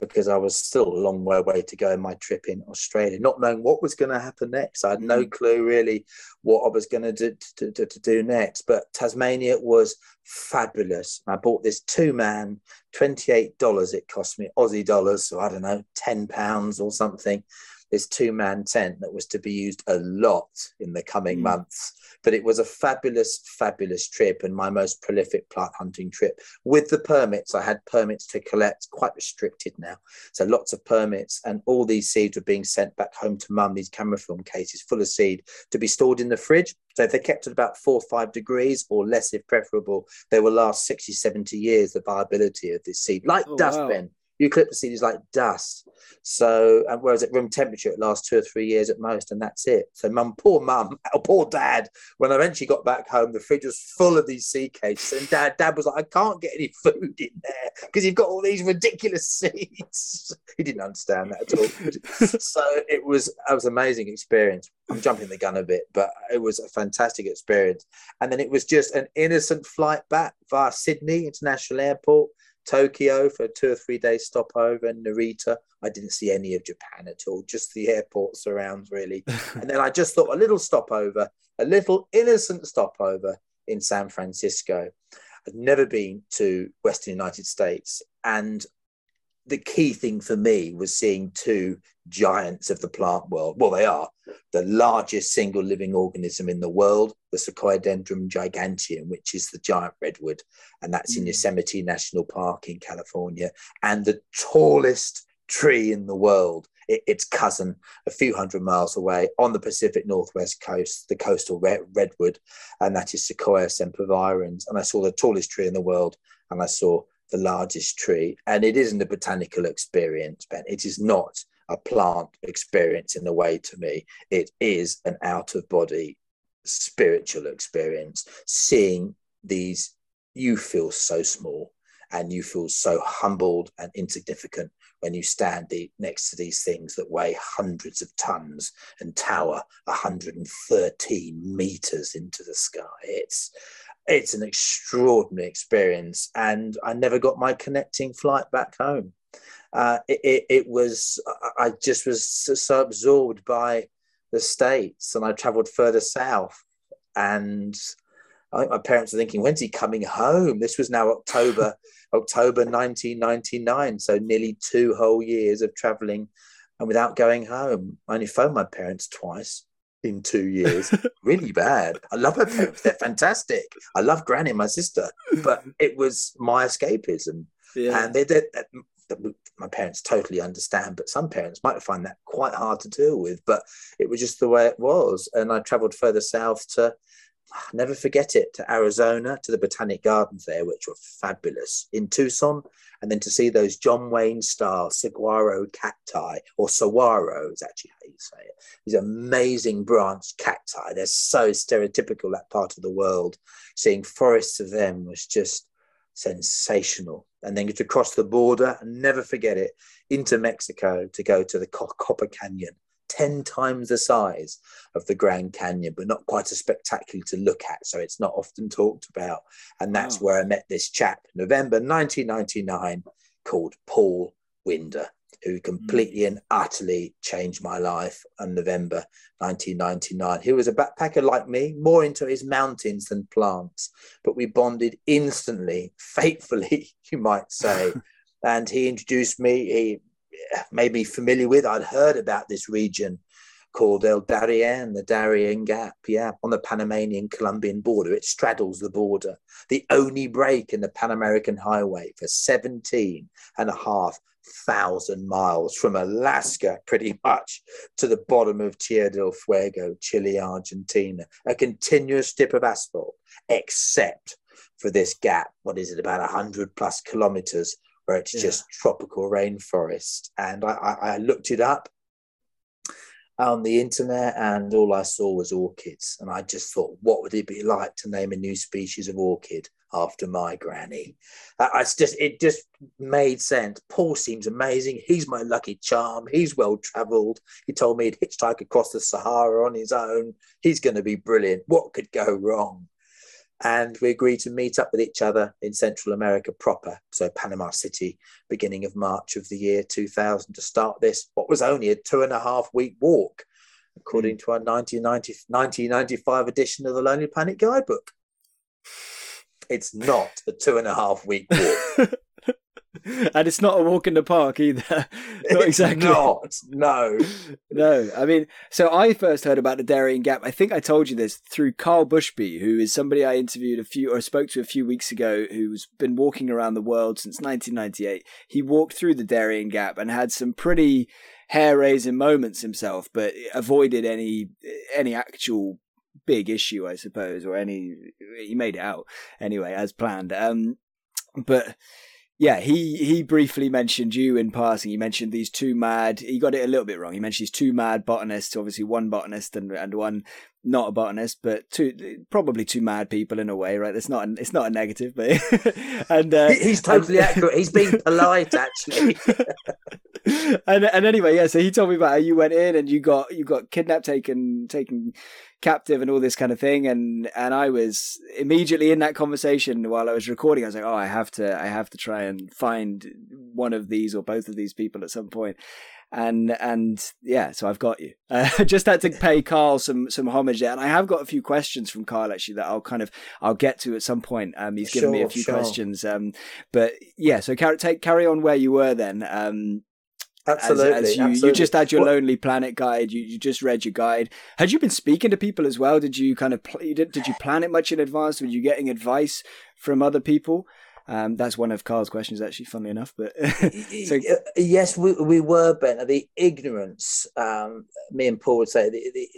because I was still a long way away to go in my trip in Australia, not knowing what was going to happen next. I had no mm. clue really what I was going to do, to, to, to do next. But Tasmania was fabulous. I bought this two man, $28 it cost me Aussie dollars, so I don't know, 10 pounds or something this two man tent that was to be used a lot in the coming mm. months. But it was a fabulous, fabulous trip and my most prolific plant hunting trip. With the permits, I had permits to collect, quite restricted now. So lots of permits, and all these seeds were being sent back home to mum, these camera film cases full of seed to be stored in the fridge. So if they kept at about four or five degrees or less, if preferable, they will last 60, 70 years, the viability of this seed, like oh, dust, wow. Ben eucalyptus seed is like dust. So, and whereas at room temperature, it lasts two or three years at most, and that's it. So, mum, poor mum, or poor dad, when I eventually got back home, the fridge was full of these seed cases, and dad, dad was like, I can't get any food in there because you've got all these ridiculous seeds. he didn't understand that at all. so it was, it was an amazing experience. I'm jumping the gun a bit, but it was a fantastic experience. And then it was just an innocent flight back via Sydney International Airport Tokyo for a two or three day stopover, and Narita. I didn't see any of Japan at all, just the airport surrounds, really. and then I just thought a little stopover, a little innocent stopover in San Francisco. I've never been to Western United States, and the key thing for me was seeing two giants of the plant world. Well, they are the largest single living organism in the world, the Sequoiadendron giganteum, which is the giant redwood, and that's in mm. Yosemite National Park in California, and the tallest tree in the world. its cousin, a few hundred miles away on the Pacific Northwest coast, the coastal redwood, and that is Sequoia sempervirens. And I saw the tallest tree in the world, and I saw the largest tree. And it isn't a botanical experience, Ben. It is not a plant experience in a way to me. It is an out of body spiritual experience. Seeing these, you feel so small and you feel so humbled and insignificant when you stand the, next to these things that weigh hundreds of tons and tower 113 meters into the sky. It's it's an extraordinary experience, and I never got my connecting flight back home. Uh, it, it, it, was I just was so absorbed by the states, and I travelled further south, and I think my parents were thinking, "When's he coming home?" This was now October, October 1999, so nearly two whole years of travelling and without going home. I only phoned my parents twice in two years. really bad. I love her parents; they're fantastic. I love Granny and my sister, but it was my escapism, yeah. and they did. My parents totally understand, but some parents might find that quite hard to deal with. But it was just the way it was, and I travelled further south to Ah, never forget it to Arizona, to the Botanic Gardens there, which were fabulous in Tucson, and then to see those John Wayne style saguaro cacti, or saguaro is actually how you say it, these amazing branched cacti. They're so stereotypical that part of the world. Seeing forests of them was just sensational. And then to cross the border, and never forget it, into Mexico to go to the Copper Canyon 10 times the size of the Grand Canyon, but not quite as spectacular to look at. So it's not often talked about. And that's wow. where I met this chap, November 1999, called Paul Winder, who completely mm. and utterly changed my life in November 1999. He was a backpacker like me, more into his mountains than plants, but we bonded instantly, fatefully, you might say. and he introduced me. He made me familiar with. I'd heard about this region called El Darien, the Darien Gap, yeah, on the Panamanian Colombian border. It straddles the border, the only break in the Pan American Highway for 17 and a half thousand miles from Alaska, pretty much, to the bottom of Tierra del Fuego, Chile, Argentina, a continuous strip of asphalt, except for this gap. What is it, about 100 plus kilometers where it's yeah. just tropical rainforest. And I, I, I looked it up on the internet and all I saw was orchids. And I just thought, what would it be like to name a new species of orchid after my granny? Uh, I just it just made sense. Paul seems amazing. He's my lucky charm. He's well traveled. He told me he'd hitchhike across the Sahara on his own. He's going to be brilliant. What could go wrong? And we agreed to meet up with each other in Central America proper, so Panama City, beginning of March of the year 2000, to start this, what was only a two and a half week walk, according hmm. to our 1990, 1995 edition of the Lonely Planet Guidebook. It's not a two and a half week walk. and it's not a walk in the park either. not exactly. not. No. no. I mean, so I first heard about the Darien Gap. I think I told you this through Karl Bushby, who is somebody I interviewed a few or spoke to a few weeks ago, who's been walking around the world since 1998. He walked through the Darien Gap and had some pretty hair-raising moments himself, but avoided any any actual big issue, I suppose, or any. He made it out anyway as planned. Um, but yeah, he he briefly mentioned you in passing. He mentioned these two mad. He got it a little bit wrong. He mentioned these two mad botanists. Obviously, one botanist and and one not a botanist, but two probably two mad people in a way, right? It's not it's not a negative, but and uh, he's totally and, accurate. He's being polite, actually. and and anyway, yeah. So he told me about how you went in and you got you got kidnapped, taken taken captive and all this kind of thing and and I was immediately in that conversation while I was recording I was like oh I have to I have to try and find one of these or both of these people at some point and and yeah so I've got you uh, just had to pay Karl some some homage there and I have got a few questions from Karl actually that I'll kind of I'll get to at some point um he's given sure, me a few sure. questions um but yeah so carry take carry on where you were then um Absolutely. As, as you, absolutely. you just had your Lonely Planet guide. You, you just read your guide. Had you been speaking to people as well? Did you kind of pl- did, did you plan it much in advance? Were you getting advice from other people? Um, that's one of Karl's questions, actually, funnily enough. But so, yes, we, we were, Ben. The ignorance, um, me and Paul would say, the, the,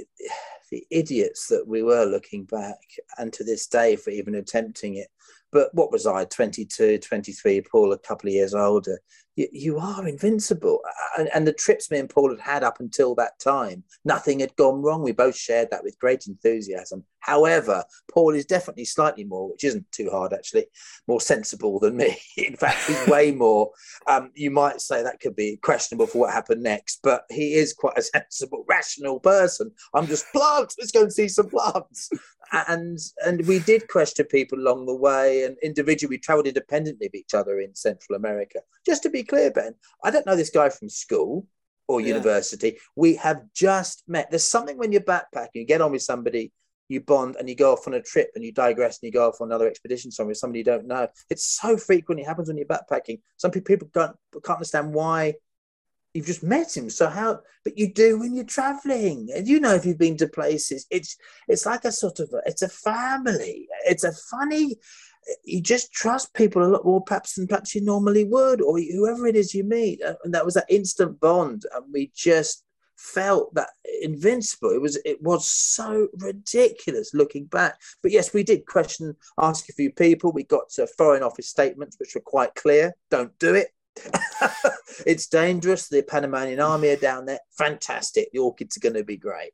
the idiots that we were looking back, and to this day, for even attempting it. But what was I, 22, 23, Paul a couple of years older? You, you are invincible. And, and, the trips me and Paul had had up until that time, nothing had gone wrong. We both shared that with great enthusiasm. However, Paul is definitely slightly more, which isn't too hard actually, more sensible than me. In fact, he's way more. Um, you might say that could be questionable for what happened next, but he is quite a sensible, rational person. I'm just plants. Let's go and see some plants and and we did question people along the way and individually we traveled independently of each other in central america just to be clear ben i don't know this guy from school or yeah. university we have just met there's something when you're backpacking you get on with somebody you bond and you go off on a trip and you digress and you go off on another expedition somewhere with somebody you don't know it's so frequent it happens when you're backpacking some people don't can't understand why you've just met him. So how? But you do when you're traveling, and you know if you've been to places. It's it's like a sort of a, it's a family. It's a funny. You just trust people a lot more perhaps than perhaps you normally would, or whoever it is you meet. And that was that instant bond, and we just felt that invincible. It was it was so ridiculous looking back. But yes, we did question, ask a few people. We got to foreign office statements which were quite clear. Don't do it. it's dangerous. The Panamanian army are down there. Fantastic. The orchids are going to be great.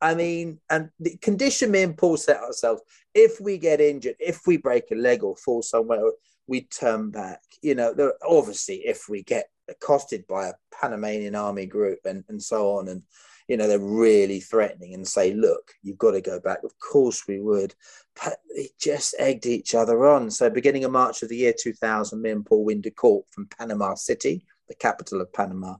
I mean, and the condition me and Paul set ourselves if we get injured, if we break a leg or fall somewhere, we turn back. You know, obviously, if we get accosted by a Panamanian army group and, and so on, and you know, they're really threatening and say, look, you've got to go back. Of course we would. But they just egged each other on. So beginning of March of the year 2000, me and Paul to court from Panama City, the capital of Panama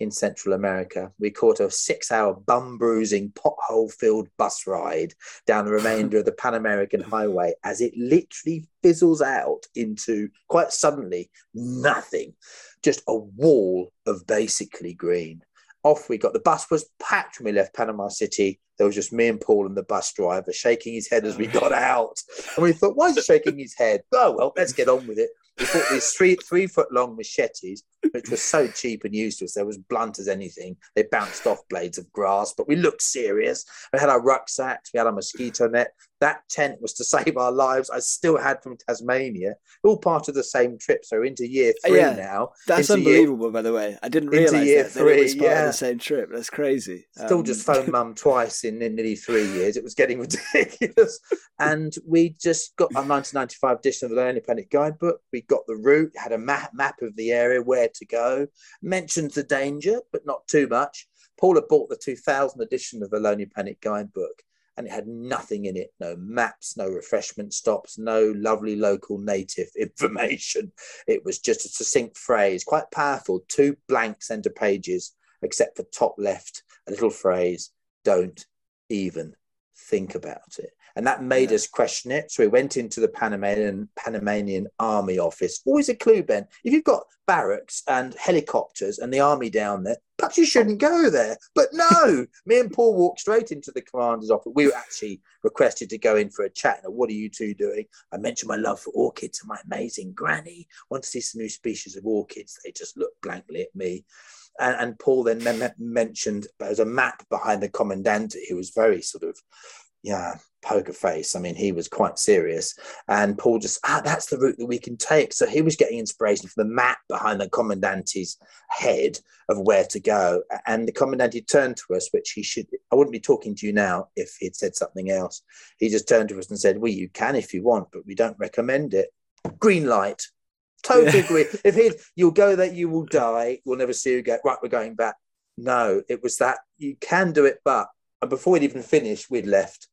in Central America. We caught a six hour bum bruising, pothole filled bus ride down the remainder of the Pan American Highway as it literally fizzles out into quite suddenly nothing, just a wall of basically green off we got. The bus was packed when we left Panama City. There was just me and Paul and the bus driver shaking his head as we got out. And we thought, why is he shaking his head? Oh, well, let's get on with it. We bought these three three foot long machetes, which was so cheap and useless. They were as blunt as anything. They bounced off blades of grass, but we looked serious. We had our rucksacks, we had our mosquito net. That tent was to save our lives. I still had from Tasmania, all part of the same trip. So into year three yeah, now. That's unbelievable, year, by the way. I didn't realize that, three, that it was part yeah. of the same trip. That's crazy. Still um, just phoned mum twice in, in nearly three years. It was getting ridiculous. and we just got our 1995 edition of the Lonely Planet guidebook. We got the route, had a map, map of the area, where to go, mentions the danger, but not too much. Paula bought the 2000 edition of the Lonely Planet guidebook and it had nothing in it no maps, no refreshment stops, no lovely local native information. It was just a succinct phrase, quite powerful, two blank center pages, except for top left, a little phrase don't even think about it. And that made yeah. us question it. So we went into the Panamanian Panamanian Army office. Always a clue, Ben. If you've got barracks and helicopters and the army down there, perhaps you shouldn't go there. But no, me and Paul walked straight into the commander's office. We were actually requested to go in for a chat. Now, what are you two doing? I mentioned my love for orchids and my amazing granny. Want to see some new species of orchids. They just looked blankly at me. And, and Paul then mentioned there was a map behind the commandant who was very sort of yeah, poker face. I mean, he was quite serious. And Paul just, ah, that's the route that we can take. So he was getting inspiration from the map behind the commandante's head of where to go. And the commandante turned to us, which he should, I wouldn't be talking to you now if he'd said something else. He just turned to us and said, well, you can if you want, but we don't recommend it. Green light. Totally yeah. agree. If he, you'll go there, you will die. We'll never see you again. Right, we're going back. No, it was that you can do it, but and before we'd even finished, we'd left.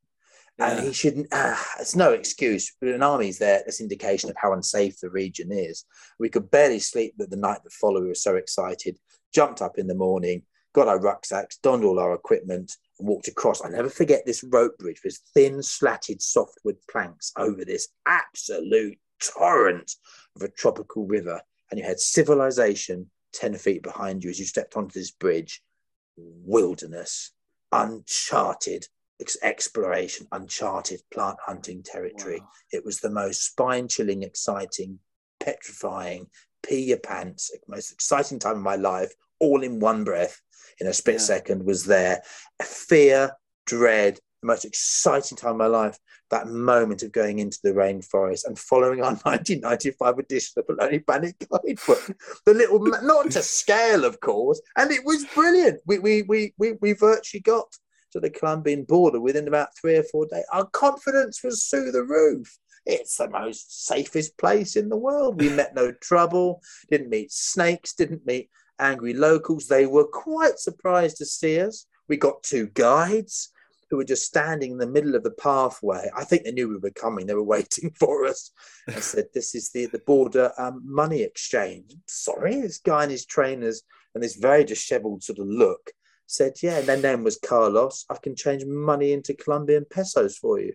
Yeah. And he shouldn't, uh, it's no excuse. But an army's there, that's indication of how unsafe the region is. We could barely sleep the, the night that followed. We were so excited. Jumped up in the morning, got our rucksacks, donned all our equipment, and walked across. I never forget this rope bridge with thin, slatted softwood planks over this absolute torrent of a tropical river. And you had civilization 10 feet behind you as you stepped onto this bridge. Wilderness, uncharted exploration, uncharted plant hunting territory. Wow. It was the most spine chilling, exciting, petrifying, pee your pants, most exciting time of my life, all in one breath, in a split yeah. second, was there. Fear, dread, the most exciting time of my life, that moment of going into the rainforest and following our 1995 edition of the Lonely Planet Guidebook. The little, not to scale, of course, and it was brilliant. We, we, we, we, we virtually got to the Colombian border within about three or four days. Our confidence was through the roof. It's the most safest place in the world. We met no trouble, didn't meet snakes, didn't meet angry locals. They were quite surprised to see us. We got two guides who were just standing in the middle of the pathway. I think they knew we were coming. They were waiting for us. I said, "This is the the border um, money exchange." Sorry, this guy and his trainers and this very dishevelled sort of look said, Yeah, and their name was Carlos. I can change money into Colombian pesos for you.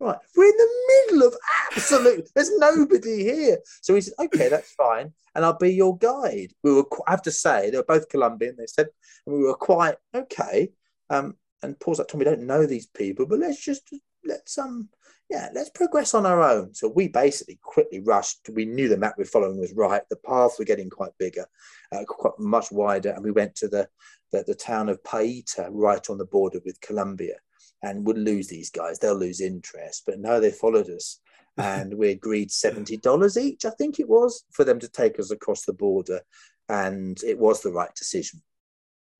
Right, we're in the middle of absolute. There's nobody here. So he said, "Okay, that's fine, and I'll be your guide." We were, I have to say, they were both Colombian. They said, and we were quite okay. Um, and Paul's like, "Tom, we don't know these people, but let's just let's um, yeah, let's progress on our own." So we basically quickly rushed. We knew the map we were following was right. The paths were getting quite bigger, uh, quite much wider, and we went to the, the the town of Paya, right on the border with Colombia and would lose these guys. They'll lose interest. But no, they followed us. And we agreed $70 each, I think it was, for them to take us across the border. And it was the right decision.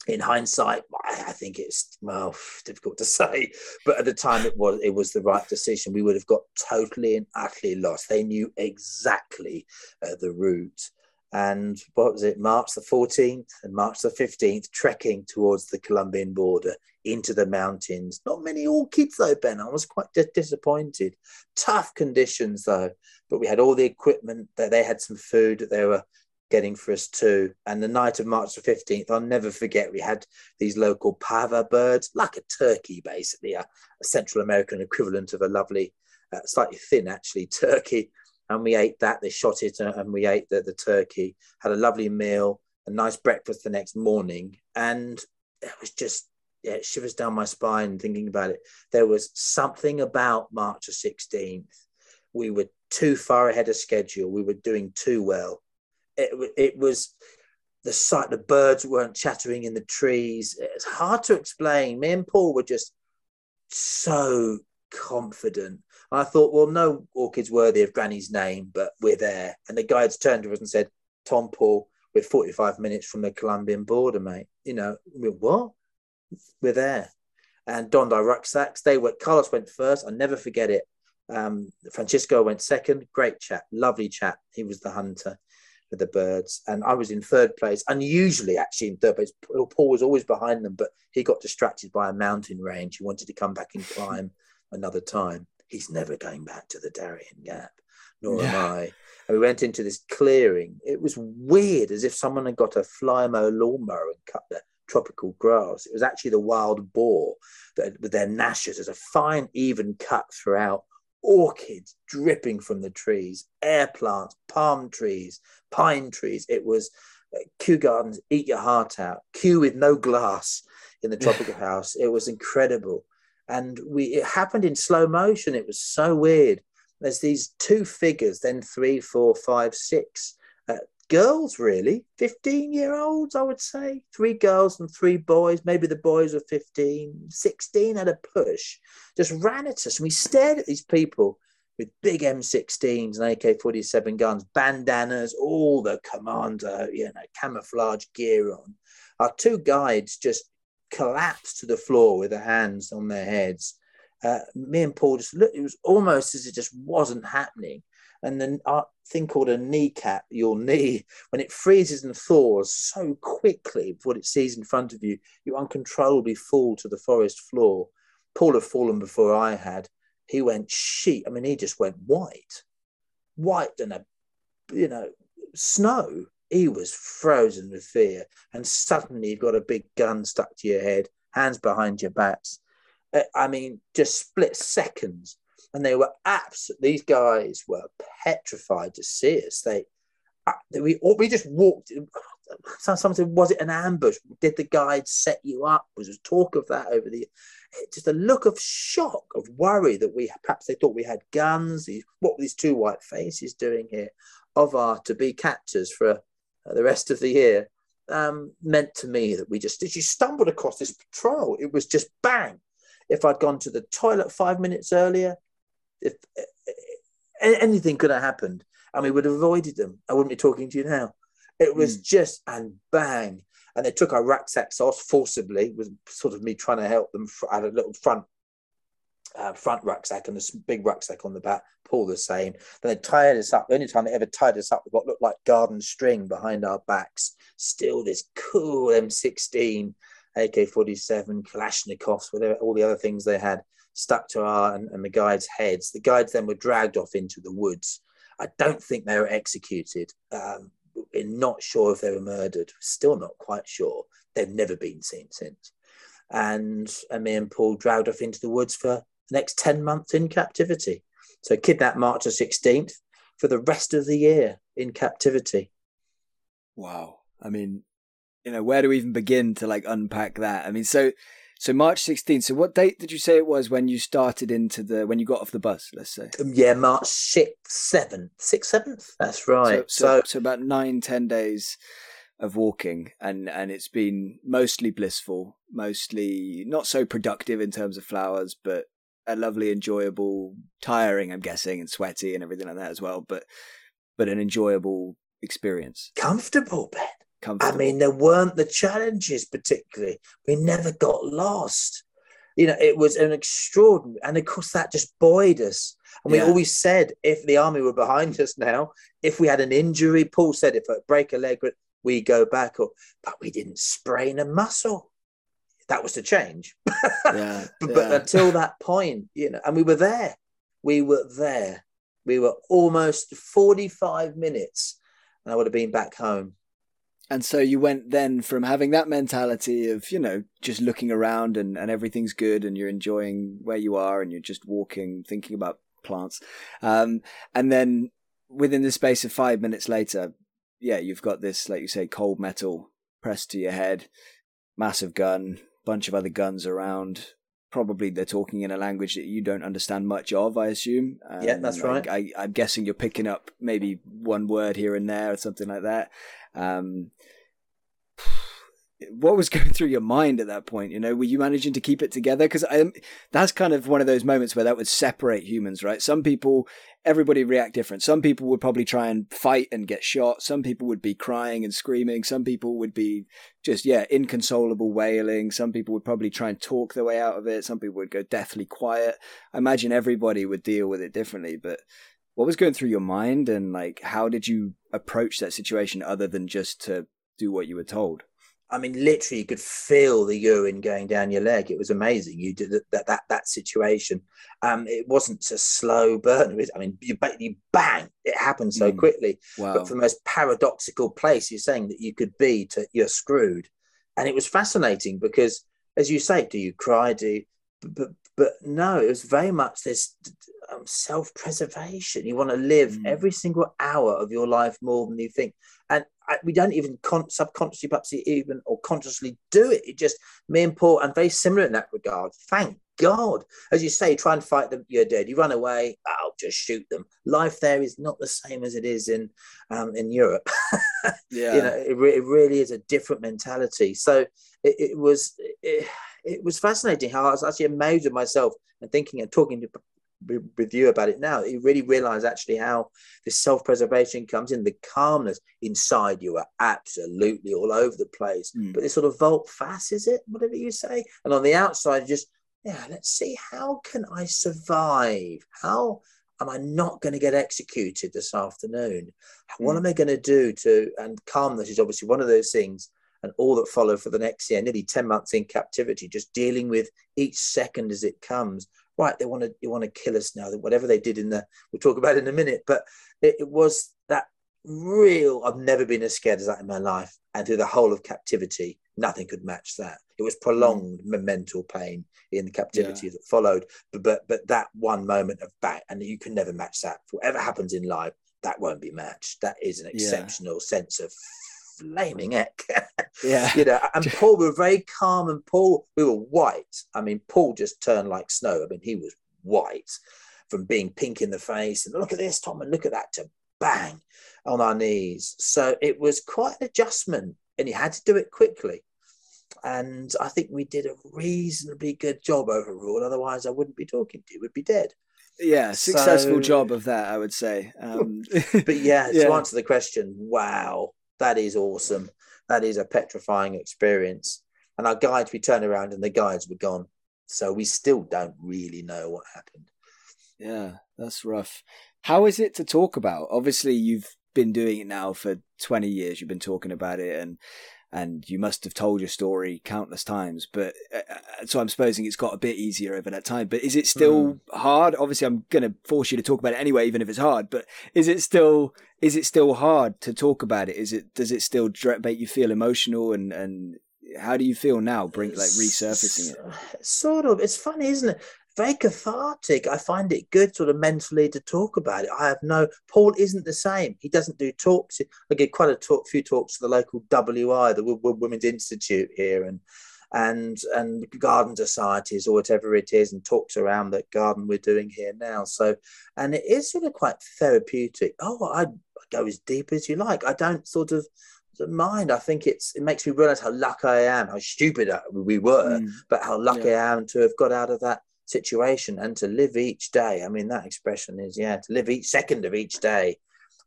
In hindsight, I think it's well difficult to say, but at the time it was it was the right decision. We would have got totally and utterly lost. They knew exactly uh, the route, and what was it, March the 14th and March the 15th, trekking towards the Colombian border into the mountains. Not many orchids though, Ben. I was quite disappointed. Tough conditions though, but we had all the equipment. That they had some food that they were getting for us too. And the night of March the 15th, I'll never forget, we had these local pava birds, like a turkey, basically, a, a Central American equivalent of a lovely, uh, slightly thin actually, turkey and we ate that. They shot it, uh, and we ate the, the turkey. Had a lovely meal, a nice breakfast the next morning, and it was just yeah, it shivers down my spine thinking about it. There was something about March the sixteenth. We were too far ahead of schedule. We were doing too well. It, it was the sight. The birds weren't chattering in the trees. It's hard to explain. Me and Paul were just so confident. I thought, well, no orchid's worthy of Granny's name, but we're there. And the guides turned to us and said, Tom Paul, we're 45 minutes from the Colombian border, mate. You know, we what? We're there. And donned our rucksacks. They went, Carlos went first. I'll never forget it. Um, Francisco went second. Great chap, lovely chap. He was the hunter with the birds. And I was in third place, unusually actually in third place. Paul was always behind them, but he got distracted by a mountain range. He wanted to come back and climb another time. He's never going back to the Darien Gap, nor yeah. am I. And we went into this clearing. It was weird, as if someone had got a Flymo lawnmower and cut the tropical grass. It was actually the wild boar that, with their gnashes. There's a fine, even cut throughout. Orchids dripping from the trees, air plants, palm trees, pine trees. It was uh, Kew Gardens, eat your heart out. Kew with no glass in the tropical house. It was incredible and we it happened in slow motion. It was so weird. There's these two figures, then three, four, five, six girls, really, 15 year olds, I would say. Three girls and three boys. Maybe the boys were 15, 16 at a push. Just ran at us. And we stared at these people with big M16s and AK 47 guns, bandanas, all the commander, you know, camouflage gear on. Our two guides just collapsed to the floor with their hands on their heads. Uh, me and Paul just looked, it was almost as it just wasn't happening. And then a thing called a kneecap, your knee, when it freezes and thaws so quickly what it sees in front of you, you uncontrollably fall to the forest floor. Paul had fallen before I had. He went sheet. I mean, he just went white, white and a, you know, snow he was frozen with fear. And suddenly you've got a big gun stuck to your head, hands behind your backs. Uh, I mean, just split seconds. And they were absolutely, these guys were petrified to see us. They, uh, we, we just walked. Someone said, was it an ambush? Did the guide set you up? Was there talk of that over the, just a look of shock, of worry that we, perhaps they thought we had guns. What were these two white faces doing here? Of our to be captors for uh, the rest of the year um, meant to me that we just did you stumbled across this patrol. It was just bang. If I'd gone to the toilet five minutes earlier, if anything could have happened, and we would have avoided them, I wouldn't be talking to you now. It was mm. just and bang, and they took our rucksacks off forcibly. It was sort of me trying to help them. I had a little front uh, front rucksack and a big rucksack on the back, Paul the same. Then they tied us up. The only time they ever tied us up with what looked like garden string behind our backs. Still this cool M16, AK 47, Kalashnikovs, whatever, all the other things they had stuck to our and, and the guides' heads. The guides then were dragged off into the woods. I don't think they were executed. Um, we're not sure if they were murdered. Still not quite sure. They've never been seen since. And, and me and Paul dragged off into the woods for the next 10 months in captivity. So kidnapped March the 16th for the rest of the year in captivity. Wow. I mean, you know, where do we even begin to like unpack that? I mean, so so March 16th. So what date did you say it was when you started into the when you got off the bus, let's say? Um, yeah, March 6th, 7th. 6th, 7th? That's right. So, so, so, so about nine, ten days of walking and and it's been mostly blissful, mostly not so productive in terms of flowers, but a lovely, enjoyable, tiring, I'm guessing, and sweaty and everything like that as well, but but an enjoyable experience. Comfortable, Ben. I mean, there weren't the challenges particularly. We never got lost. You know, it was an extraordinary, and of course that just buoyed us. And we yeah. always said, if the army were behind us now, if we had an injury, Paul said, if I break a leg, we go back. Or, but we didn't sprain a muscle that was to change. Yeah, but, yeah. but, until that point, you know, and we were there. We were there. We were almost 45 minutes, and I would have been back home. And so you went then from having that mentality of, you know, just looking around and, and everything's good and you're enjoying where you are and you're just walking, thinking about plants. Um, and then within the space of five minutes later, yeah, you've got this, like you say, cold metal pressed to your head, massive gun, bunch of other guns around. Probably they're talking in a language that you don't understand much of, I assume. Um, yeah, that's right. I, am guessing you're picking up maybe one word here and there or something like that. Um, what was going through your mind at that point? You know, were you managing to keep it together? Because that's kind of one of those moments where that would separate humans, right? Some people, everybody react different. Some people would probably try and fight and get shot. Some people would be crying and screaming. Some people would be just, yeah, inconsolable wailing. Some people would probably try and talk their way out of it. Some people would go deathly quiet. I imagine everybody would deal with it differently, but what was going through your mind and like how did you approach that situation other than just to do what you were told? I mean, literally, you could feel the urine going down your leg. It was amazing. You did that that that situation. Um, it wasn't a slow burn. I mean, you, you bang, it happened so mm. quickly. Wow. But for the most paradoxical place you're saying that you could be, to you're screwed. And it was fascinating because, as you say, do you cry? Do you, but but no, it was very much this um, self-preservation. You want to live mm. every single hour of your life more than you think, and I, we don't even con- subconsciously, perhaps even or consciously do it. It just me and Paul, and very similar in that regard. Thank God, as you say, try and fight them. You're dead. You run away. I'll just shoot them. Life there is not the same as it is in um, in Europe. yeah, you know, it, re- it, really is a different mentality. So it, it was. It, it was fascinating how I was actually amazed with myself and thinking and talking to with you about it now, you really realize actually how this self preservation comes in, the calmness inside you are absolutely all over the place. Mm. But this sort of volte face, is it? Whatever you say. And on the outside, just, yeah, let's see, how can I survive? How am I not going to get executed this afternoon? Mm. What am I going to do to, and calmness is obviously one of those things and all that follow for the next year, nearly 10 months in captivity, just dealing with each second as it comes. Right, they want to they want to kill us now. Whatever they did in the, we'll talk about in a minute. But it, it was real. I've never been as scared as that in my life, and through the whole of captivity, nothing could match that. It was prolonged mm. mental pain in the captivity yeah. that followed. But, but but that one moment of back, and you can never match that. Whatever happens in life, that won't be matched. That is an exceptional yeah. sense of flaming heck. yeah. you know, and Paul, we were very calm and Paul, we were white. I mean, Paul just turned like snow. I mean, he was white from being pink in the face and look at this, Tom, and look at that to bang on our knees. So it was quite an adjustment and you had to do it quickly. And I think we did a reasonably good job overall. Otherwise, I wouldn't be talking to you, we'd be dead. Yeah, successful so, job of that, I would say. Um, but yeah, yeah, to answer the question, wow, that is awesome. That is a petrifying experience. And our guides, we turned around and the guides were gone. So we still don't really know what happened. Yeah, that's rough. How is it to talk about? Obviously, you've been doing it now for 20 years. You've been talking about it and and you must have told your story countless times. But uh, uh, so I'm supposing it's got a bit easier over that time. But is it still mm. hard? Obviously, I'm going to force you to talk about it anyway, even if it's hard. But is it still is it still hard to talk about it? Is it does it still make you feel emotional and and how do you feel now? Bring like resurfacing it. Sort of. It's funny, isn't it? Very cathartic. I find it good, sort of mentally, to talk about it. I have no. Paul isn't the same. He doesn't do talks. I get quite a talk, few talks to the local WI, the Women's Institute here, and and and garden societies or whatever it is, and talks around that garden we're doing here now. So, and it is sort of quite therapeutic. Oh, I go as deep as you like. I don't sort of mind. I think it's it makes me realize how lucky I am, how stupid we were, mm. but how lucky yeah. I am to have got out of that situation and to live each day. I mean, that expression is yeah, to live each second of each day.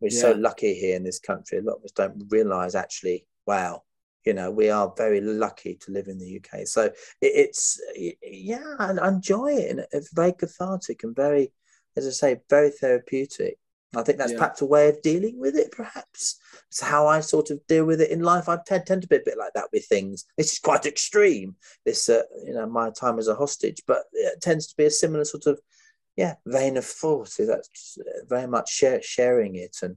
We're yeah. so lucky here in this country. A lot of us don't realize actually, wow, you know, we are very lucky to live in the UK. So it's yeah, and I enjoy it, and it's very cathartic and very, as I say, very therapeutic. I think that's yeah. perhaps a way of dealing with it. Perhaps it's how I sort of deal with it in life. I tend, tend to be a bit like that with things. This is quite extreme. This, uh, you know, my time as a hostage, but it tends to be a similar sort of, yeah, vein of thought. That's very much share, sharing it and.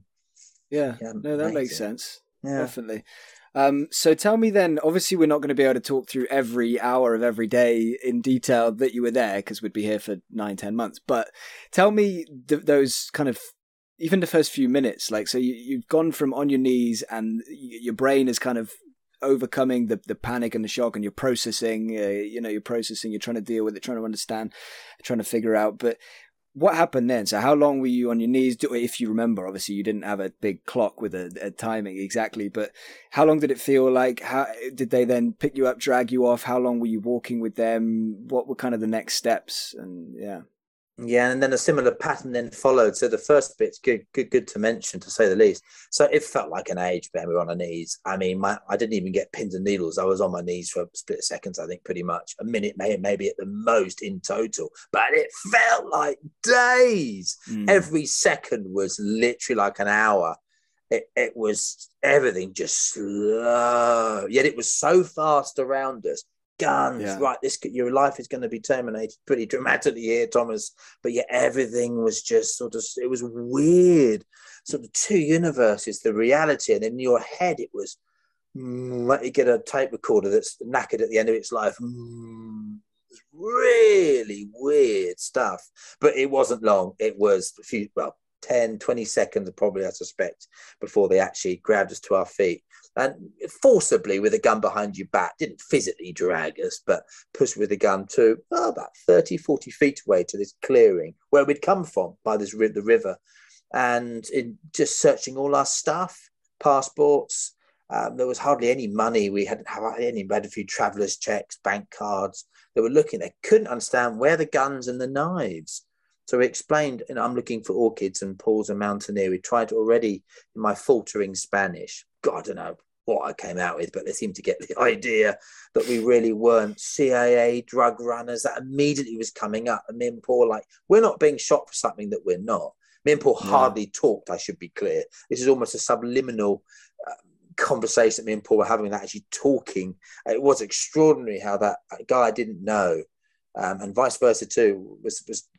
Yeah, yeah no, that makes sense. Yeah. Definitely. Um, so tell me then, obviously, we're not going to be able to talk through every hour of every day in detail that you were there because we'd be here for nine, ten months. But tell me th- those kind of even the first few minutes, like so you, you've gone from on your knees and your brain is kind of overcoming the, the panic and the shock and you're processing uh, you know you're processing you're trying to deal with it trying to understand trying to figure out but what happened then? So how long were you on your knees? If you remember obviously you didn't have a big clock with a, a timing exactly but how long did it feel like? How did they then pick you up drag you off? How long were you walking with them? What were kind of the next steps? And yeah yeah, and then a similar pattern then followed. So the first bit's good, good, good to mention, to say the least. So it felt like an age when we were on our knees. I mean, my I didn't even get pins and needles. I was on my knees for a split seconds, I think, pretty much a minute, maybe, maybe at the most in total. But it felt like days. Mm. Every second was literally like an hour. It, it was everything just slow. Yet it was so fast around us guns, yeah. right? This your life is going to be terminated pretty dramatically here, Thomas. But yet everything was just sort of it was weird, sort of two universes, the reality, and in your head it was mm, like you get a tape recorder that's knackered at the end of its life. Mm, really weird stuff, but it wasn't long. It was a few, well, 10, 20 seconds, probably, I suspect, before they actually grabbed us to our feet and forcibly with a gun behind your back, didn't physically drag us, but pushed with a gun to oh, about 30, 40 feet away to this clearing where we'd come from by this the river. And in just searching all our stuff, passports, um, there was hardly any money. We hadn't have any. We had a few travellers' checks, bank cards. They were looking. They couldn't understand where the guns and the knives. So we explained, know, I'm looking for orchids and Paul's a mountaineer. We tried already in my faltering Spanish. God, I don't know what I came out with, but they seemed to get the idea that we really weren't CIA drug runners. That immediately was coming up. And me and Paul, like, we're not being shot for something that we're not. Me and Paul yeah. hardly talked, I should be clear. This is almost a subliminal uh, conversation that me and Paul were having without actually talking. It was extraordinary how that guy I didn't know, um, and vice versa too, was, was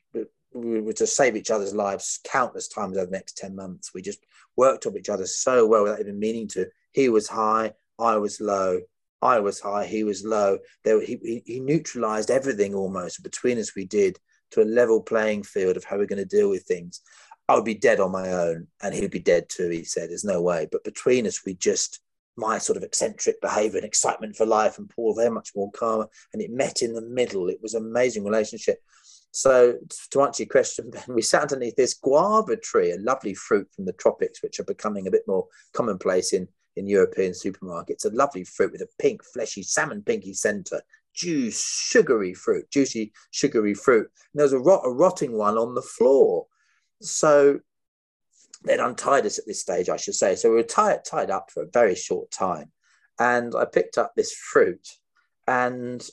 we were to save each other's lives countless times over the next 10 months. We just worked off each other so well without even meaning to. He was high, I was low. I was high, he was low. There, he, he neutralized everything almost between us. We did to a level playing field of how we're going to deal with things. I would be dead on my own, and he'd be dead too. He said, "There's no way." But between us, we just my sort of eccentric behavior and excitement for life, and Paul very much more calmer, and it met in the middle. It was an amazing relationship. So, to answer your question, Ben, we sat underneath this guava tree, a lovely fruit from the tropics, which are becoming a bit more commonplace in, in European supermarkets. A lovely fruit with a pink, fleshy, salmon pinky center, juice, sugary fruit, juicy, sugary fruit. And there was a, rot, a rotting one on the floor. So, they'd untied us at this stage, I should say. So, we were tied, tied up for a very short time. And I picked up this fruit and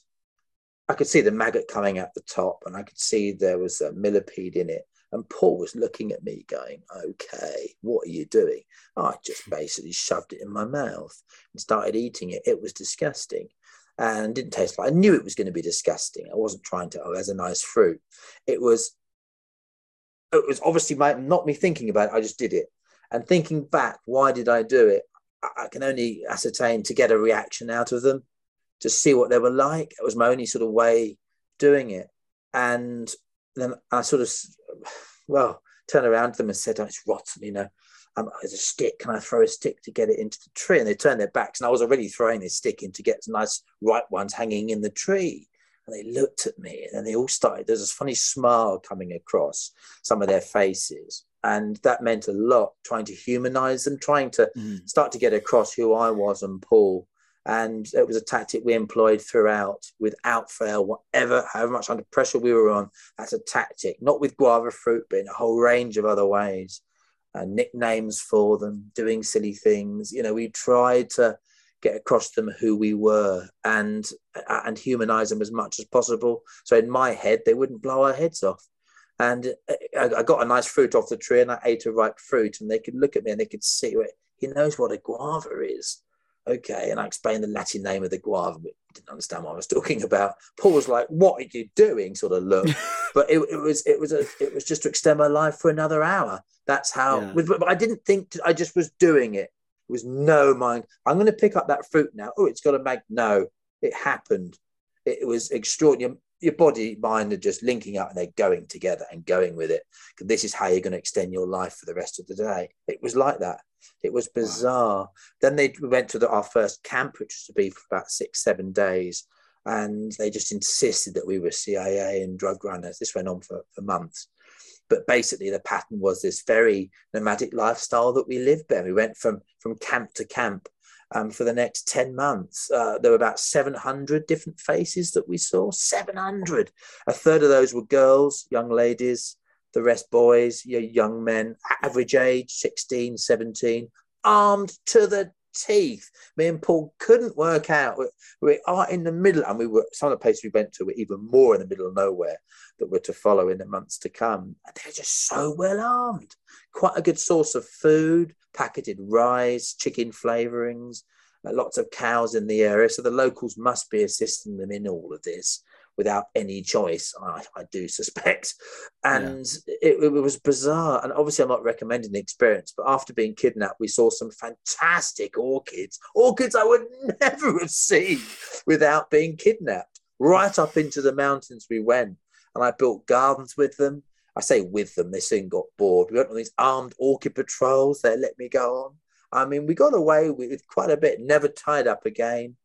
I could see the maggot coming out the top, and I could see there was a millipede in it. And Paul was looking at me, going, "Okay, what are you doing?" I just basically shoved it in my mouth and started eating it. It was disgusting, and didn't taste like. I knew it was going to be disgusting. I wasn't trying to. Oh, as a nice fruit. It was. It was obviously my, not me thinking about it. I just did it, and thinking back, why did I do it? I can only ascertain to get a reaction out of them to see what they were like. It was my only sort of way doing it. and then I sort of, well, turned around to them and said, oh, it's rotten, you know. Um, there's a stick. Can I throw a stick to get it into the tree? And they turned their backs, and I was already throwing this stick in to get some nice ripe ones hanging in the tree. And they looked at me, and then they all started. There's this funny smile coming across some of their faces, and that meant a lot. Trying to humanize them, trying to mm. start to get across who I was and Paul. And it was a tactic we employed throughout, without fail, whatever, however much under pressure we were on. That's a tactic, not with guava fruit, but in a whole range of other ways uh, nicknames for them, doing silly things. You know, we tried to get across them who we were and uh, and humanize them as much as possible. So in my head, they wouldn't blow our heads off. And uh, I, I got a nice fruit off the tree, and I ate a ripe fruit, and they could look at me and they could see it. He knows what a guava is. Okay, and I explained the Latin name of the guava, but didn't understand what I was talking about. Paul was like, "What are you doing?" Sort of look, but it, it, was it was a it was just to extend my life for another hour. That's how. Yeah. But I didn't think. To, I just was doing it. It was no mind. I'm going to pick up that fruit now. Oh, it's got to make no. It happened. It, it was extraordinary. Your body, mind are just linking up and they're going together and going with it. This is how you're going to extend your life for the rest of the day. It was like that. It was bizarre. Wow. Then they went to the, our first camp, which was to be for about six, seven days and they just insisted that we were CIA and drug runners. This went on for, for months. But basically, the pattern was this very nomadic lifestyle that we lived there. We went from, from camp to camp um, for the next 10 months. Uh, there were about 700 different faces that we saw. 700. A third of those were girls, young ladies, the rest boys, young men, average age 16, 17, armed to the teeth. Me and Paul couldn't work out. We, are in the middle, and we were some of the places we went to were even more in the middle of nowhere that were to follow in the months to come. And they're just so well armed. Quite a good source of food, packeted rice, chicken flavorings, uh, lots of cows in the area. So the locals must be assisting them in all of this without any choice, I, I do suspect. And yeah. it, it, was bizarre. And obviously, I'm not recommending the experience, but after being kidnapped, we saw some fantastic orchids, orchids I would never have seen without being kidnapped. Right up into the mountains we went, and I built gardens with them. I say with them, they soon got bored. We went on these armed orchid patrols, they let me go on. I mean, we got away with quite a bit, never tied up again.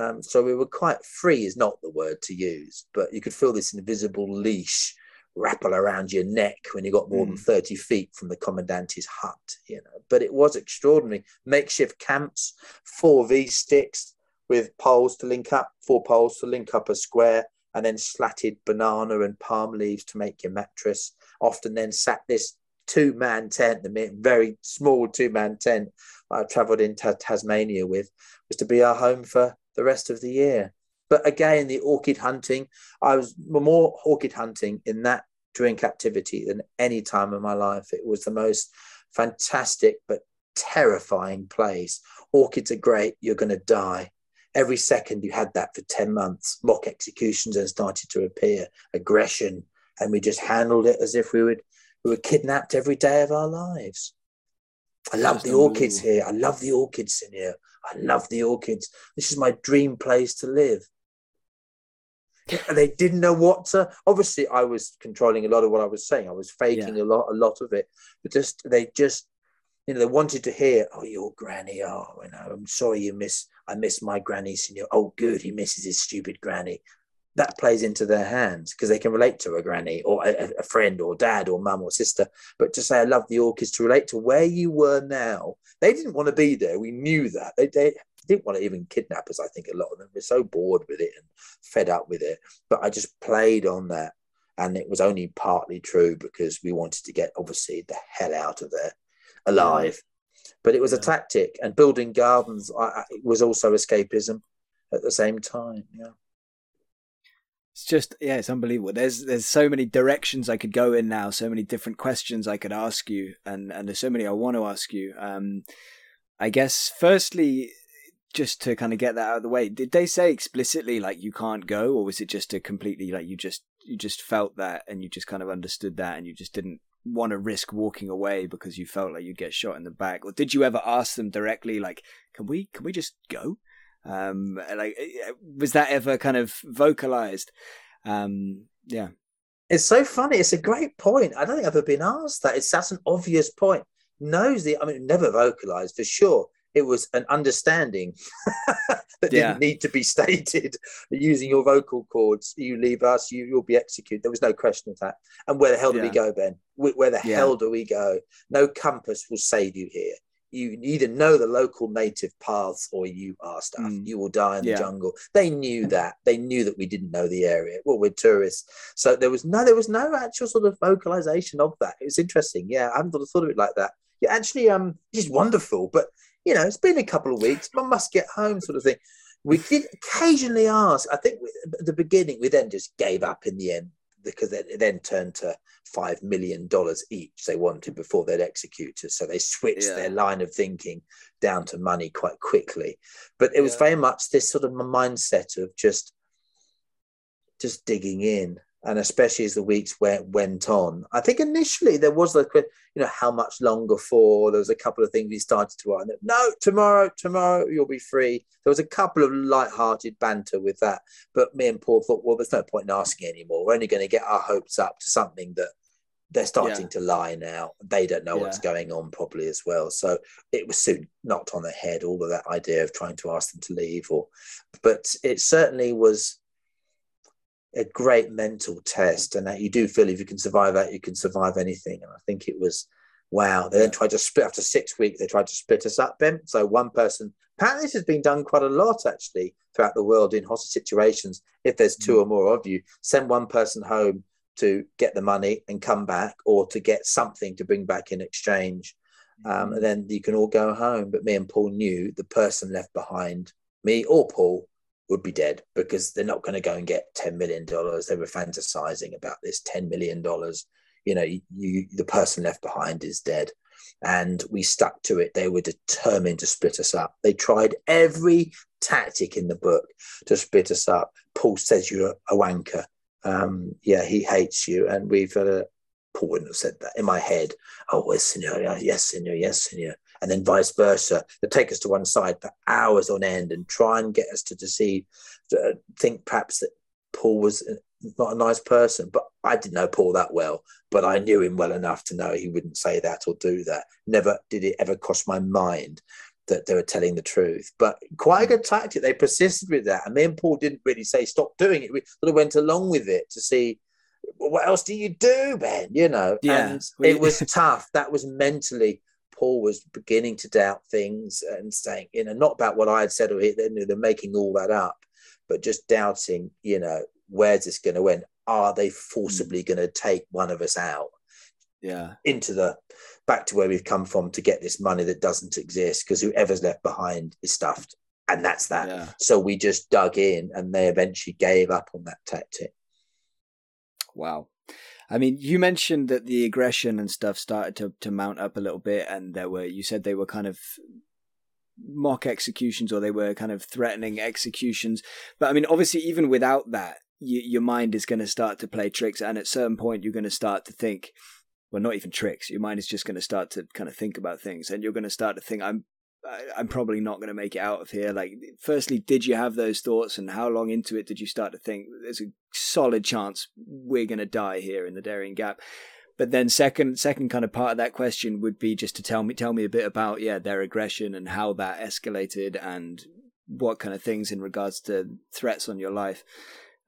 Um, so we were quite free, is not the word to use, but you could feel this invisible leash wrapple around your neck when you got more mm. than 30 feet from the commandante's hut, you know. But it was extraordinary. Makeshift camps, four V sticks with poles to link up, four poles to link up a square, and then slatted banana and palm leaves to make your mattress. Often then sat this two man tent, the very small two man tent I travelled into Tasmania with, was to be our home for the rest of the year. But again, the orchid hunting, I was more orchid hunting in that during captivity than any time in my life. It was the most fantastic but terrifying place. Orchids are great, you're going to die. Every second you had that for 10 months. Mock executions then started to appear, aggression, and we just handled it as if we would we were kidnapped every day of our lives. I love the orchids here. I love the orchids in here. I love the orchids. This is my dream place to live. And they didn't know what to. Obviously, I was controlling a lot of what I was saying. I was faking yeah. a lot, a lot of it. But just they just, you know, they wanted to hear, "Oh, your granny. Oh, you know, I'm sorry you miss. I miss my granny, senor. Oh, good, he misses his stupid granny that plays into their hands because they can relate to a granny or a, a, friend or dad or mum or sister. But to say, I love the orchids to relate to where you were now, they didn't want to be there. We knew that. They, they didn't want to even kidnap us. I think a lot of them were so bored with it and fed up with it. But I just played on that. And it was only partly true because we wanted to get, obviously, the hell out of there alive. Yeah. But it was a tactic. And building gardens I, I, was also escapism at the same time. Yeah. It's just yeah, it's unbelievable. There's there's so many directions I could go in now, so many different questions I could ask you, and and there's so many I want to ask you. Um, I guess firstly, just to kind of get that out of the way, did they say explicitly like you can't go, or was it just a completely like you just you just felt that and you just kind of understood that and you just didn't want to risk walking away because you felt like you'd get shot in the back, or did you ever ask them directly like, can we can we just go? Um, like, was that ever kind of vocalized? Um, yeah. It's so funny. It's a great point. I don't think I've ever been asked that. It's that's an obvious point. Knows the. I mean, never vocalized for sure. It was an understanding that didn't need to be stated. Using your vocal cords, you leave us, you you'll be executed. There was no question of that. And where the hell do we go, Ben? Where, where the Yeah. hell do we go? No compass will save you here. You either know the local native paths or you are stuff. Mm. You will die in Yeah. the jungle. They knew that. They knew that we didn't know the area. Well, we're tourists. So there was no there was no actual sort of vocalization of that. It was interesting. Yeah, I hadn't thought, thought of it like that. Yeah, actually, um, it's wonderful. But you know, it's been a couple of weeks. I must get home, sort of thing. We did occasionally ask. I think we, at the beginning we then just gave up in the end because it then turned to five million dollars each they wanted before they'd execute us. So they switched Yeah. their line of thinking down to money quite quickly. But it was Yeah. very much this sort of mindset of just just digging in. And especially as the weeks went went on, I think initially there was the you know how much longer for. There was a couple of things we started to write. No, tomorrow, tomorrow you'll be free. There was a couple of light-hearted banter with that, but me and Paul thought, well, there's no point in asking anymore. We're only going to get our hopes up to something that they're starting to lie now. They don't know what's going on properly as well. So it was soon knocked on the head. All of that idea of trying to ask them to leave, or but it certainly was a great mental test, and that you do feel if you can survive that, you can survive anything. And I think it was wow. They then tried to split after six weeks. They tried to split us up, Ben. So one person. Apparently, this has been done quite a lot actually throughout the world in hostage situations. If there's two or more of you, send one person home to get the money and come back, or to get something to bring back in exchange. Um, and then you can all go home. But me and Paul knew the person left behind, me or Paul, would be dead because they're not going to go and get $10 million. They were fantasizing about this $10 million. You know, you, you, the person left behind is dead. And we stuck to it. They were determined to split us up. They tried every tactic in the book to split us up. Paul says you're a wanker. Um, yeah, he hates you. And we've uh, Paul wouldn't have said that in my head. Oh, yes, senor. Yes, senor. Yes, senor and then vice versa. They take us to one side for hours on end and try and get us to deceive, to uh, think perhaps that Paul was uh, not a nice person. But I didn't know Paul that well, but I knew him well enough to know he wouldn't say that or do that. Never did it ever cross my mind that they were telling the truth. But quite a good tactic. They persisted with that. And me and Paul didn't really say stop doing it. We sort of went along with it to see what else do you do, Ben? You know, Yeah. and We- it was tough. That was mentally Paul was beginning to doubt things and saying, you know, not about what I had said or he, they're, they're making all that up, but just doubting, you know, where's this going to end? Are they forcibly mm. going to take one of us out Yeah. into the back to where we've come from to get this money that doesn't exist? Because whoever's left behind is stuffed. And that's that. Yeah. So we just dug in and they eventually gave up on that tactic. Wow. I mean, you mentioned that the aggression and stuff started to, to mount up a little bit, and there were, you said they were kind of mock executions or they were kind of threatening executions. But I mean, obviously, even without that, you, your mind is going to start to play tricks, and at certain point, you're going to start to think, well, not even tricks. Your mind is just going to start to kind of think about things, and you're going to start to think, I'm I'm probably not going to make it out of here. Like, firstly, did you have those thoughts, and how long into it did you start to think there's a solid chance we're going to die here in the Darien Gap? But then, second, second kind of part of that question would be just to tell me, tell me a bit about yeah their aggression and how that escalated, and what kind of things in regards to threats on your life.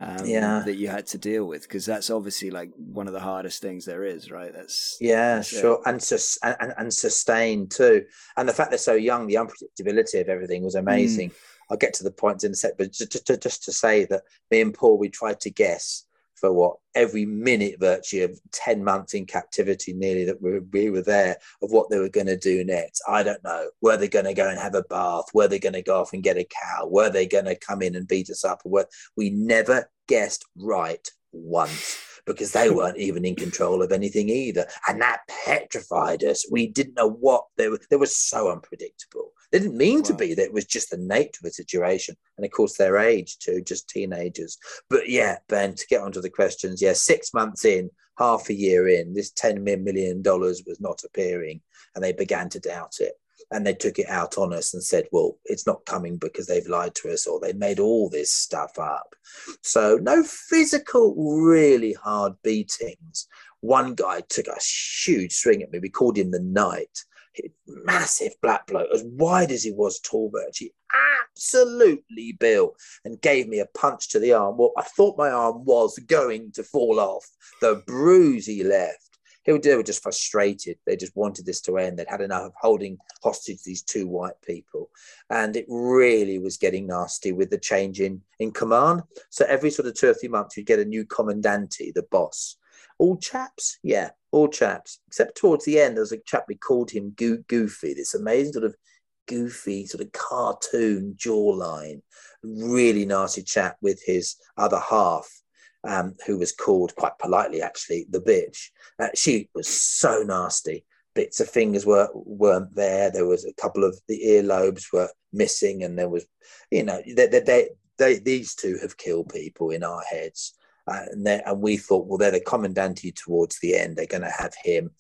Um, Yeah. that you had to deal with because that's obviously like one of the hardest things there is, right? That's Yeah, That's it. sure, and, sus- and and sustained too. And the fact they're so young, the unpredictability of everything was amazing. I'll get to the points in a sec, but just, just, just to say that me and Paul, we tried to guess for what every minute, virtually of ten months in captivity, nearly that we, we were there of what they were going to do next. I don't know. Were they going to go and have a bath? Were they going to go off and get a cow? Were they going to come in and beat us up? Were we never guessed right once because they weren't even in control of anything either. And that petrified us. We didn't know what they were, they were so unpredictable. They didn't mean to be, that it was just the nature of the situation. And of course, their age too, just teenagers. But yeah, Ben, to get onto the questions, yeah, six months in, half a year in, this $10 million was not appearing and they began to doubt it. And they took it out on us and said, well, it's not coming because they've lied to us or they made all this stuff up. So, no physical, really hard beatings. One guy took a huge swing at me. We called him the Knight. Massive black bloke, as wide as he was tall, Virgie, absolutely built, and gave me a punch to the arm. Well, I thought my arm was going to fall off. The bruise he left they were just frustrated. They just wanted this to end. They'd had enough of holding hostage these two white people. And it really was getting nasty with the change in, in command. So every sort of two or three months, you'd get a new commandante, the boss. All chaps? Yeah, all chaps. Except towards the end, there was a chap, we called him Go- Goofy, this amazing sort of goofy, sort of cartoon jawline, really nasty chap with his other half um, who was called quite politely, actually, the bitch. Uh, she was so nasty. Bits of fingers were weren't there. There was a couple of the earlobes were missing, and there was, you know, they, they, they, they these two have killed people in our heads. Uh, and, and we thought, well, they're the commandante towards the end. They're going to have him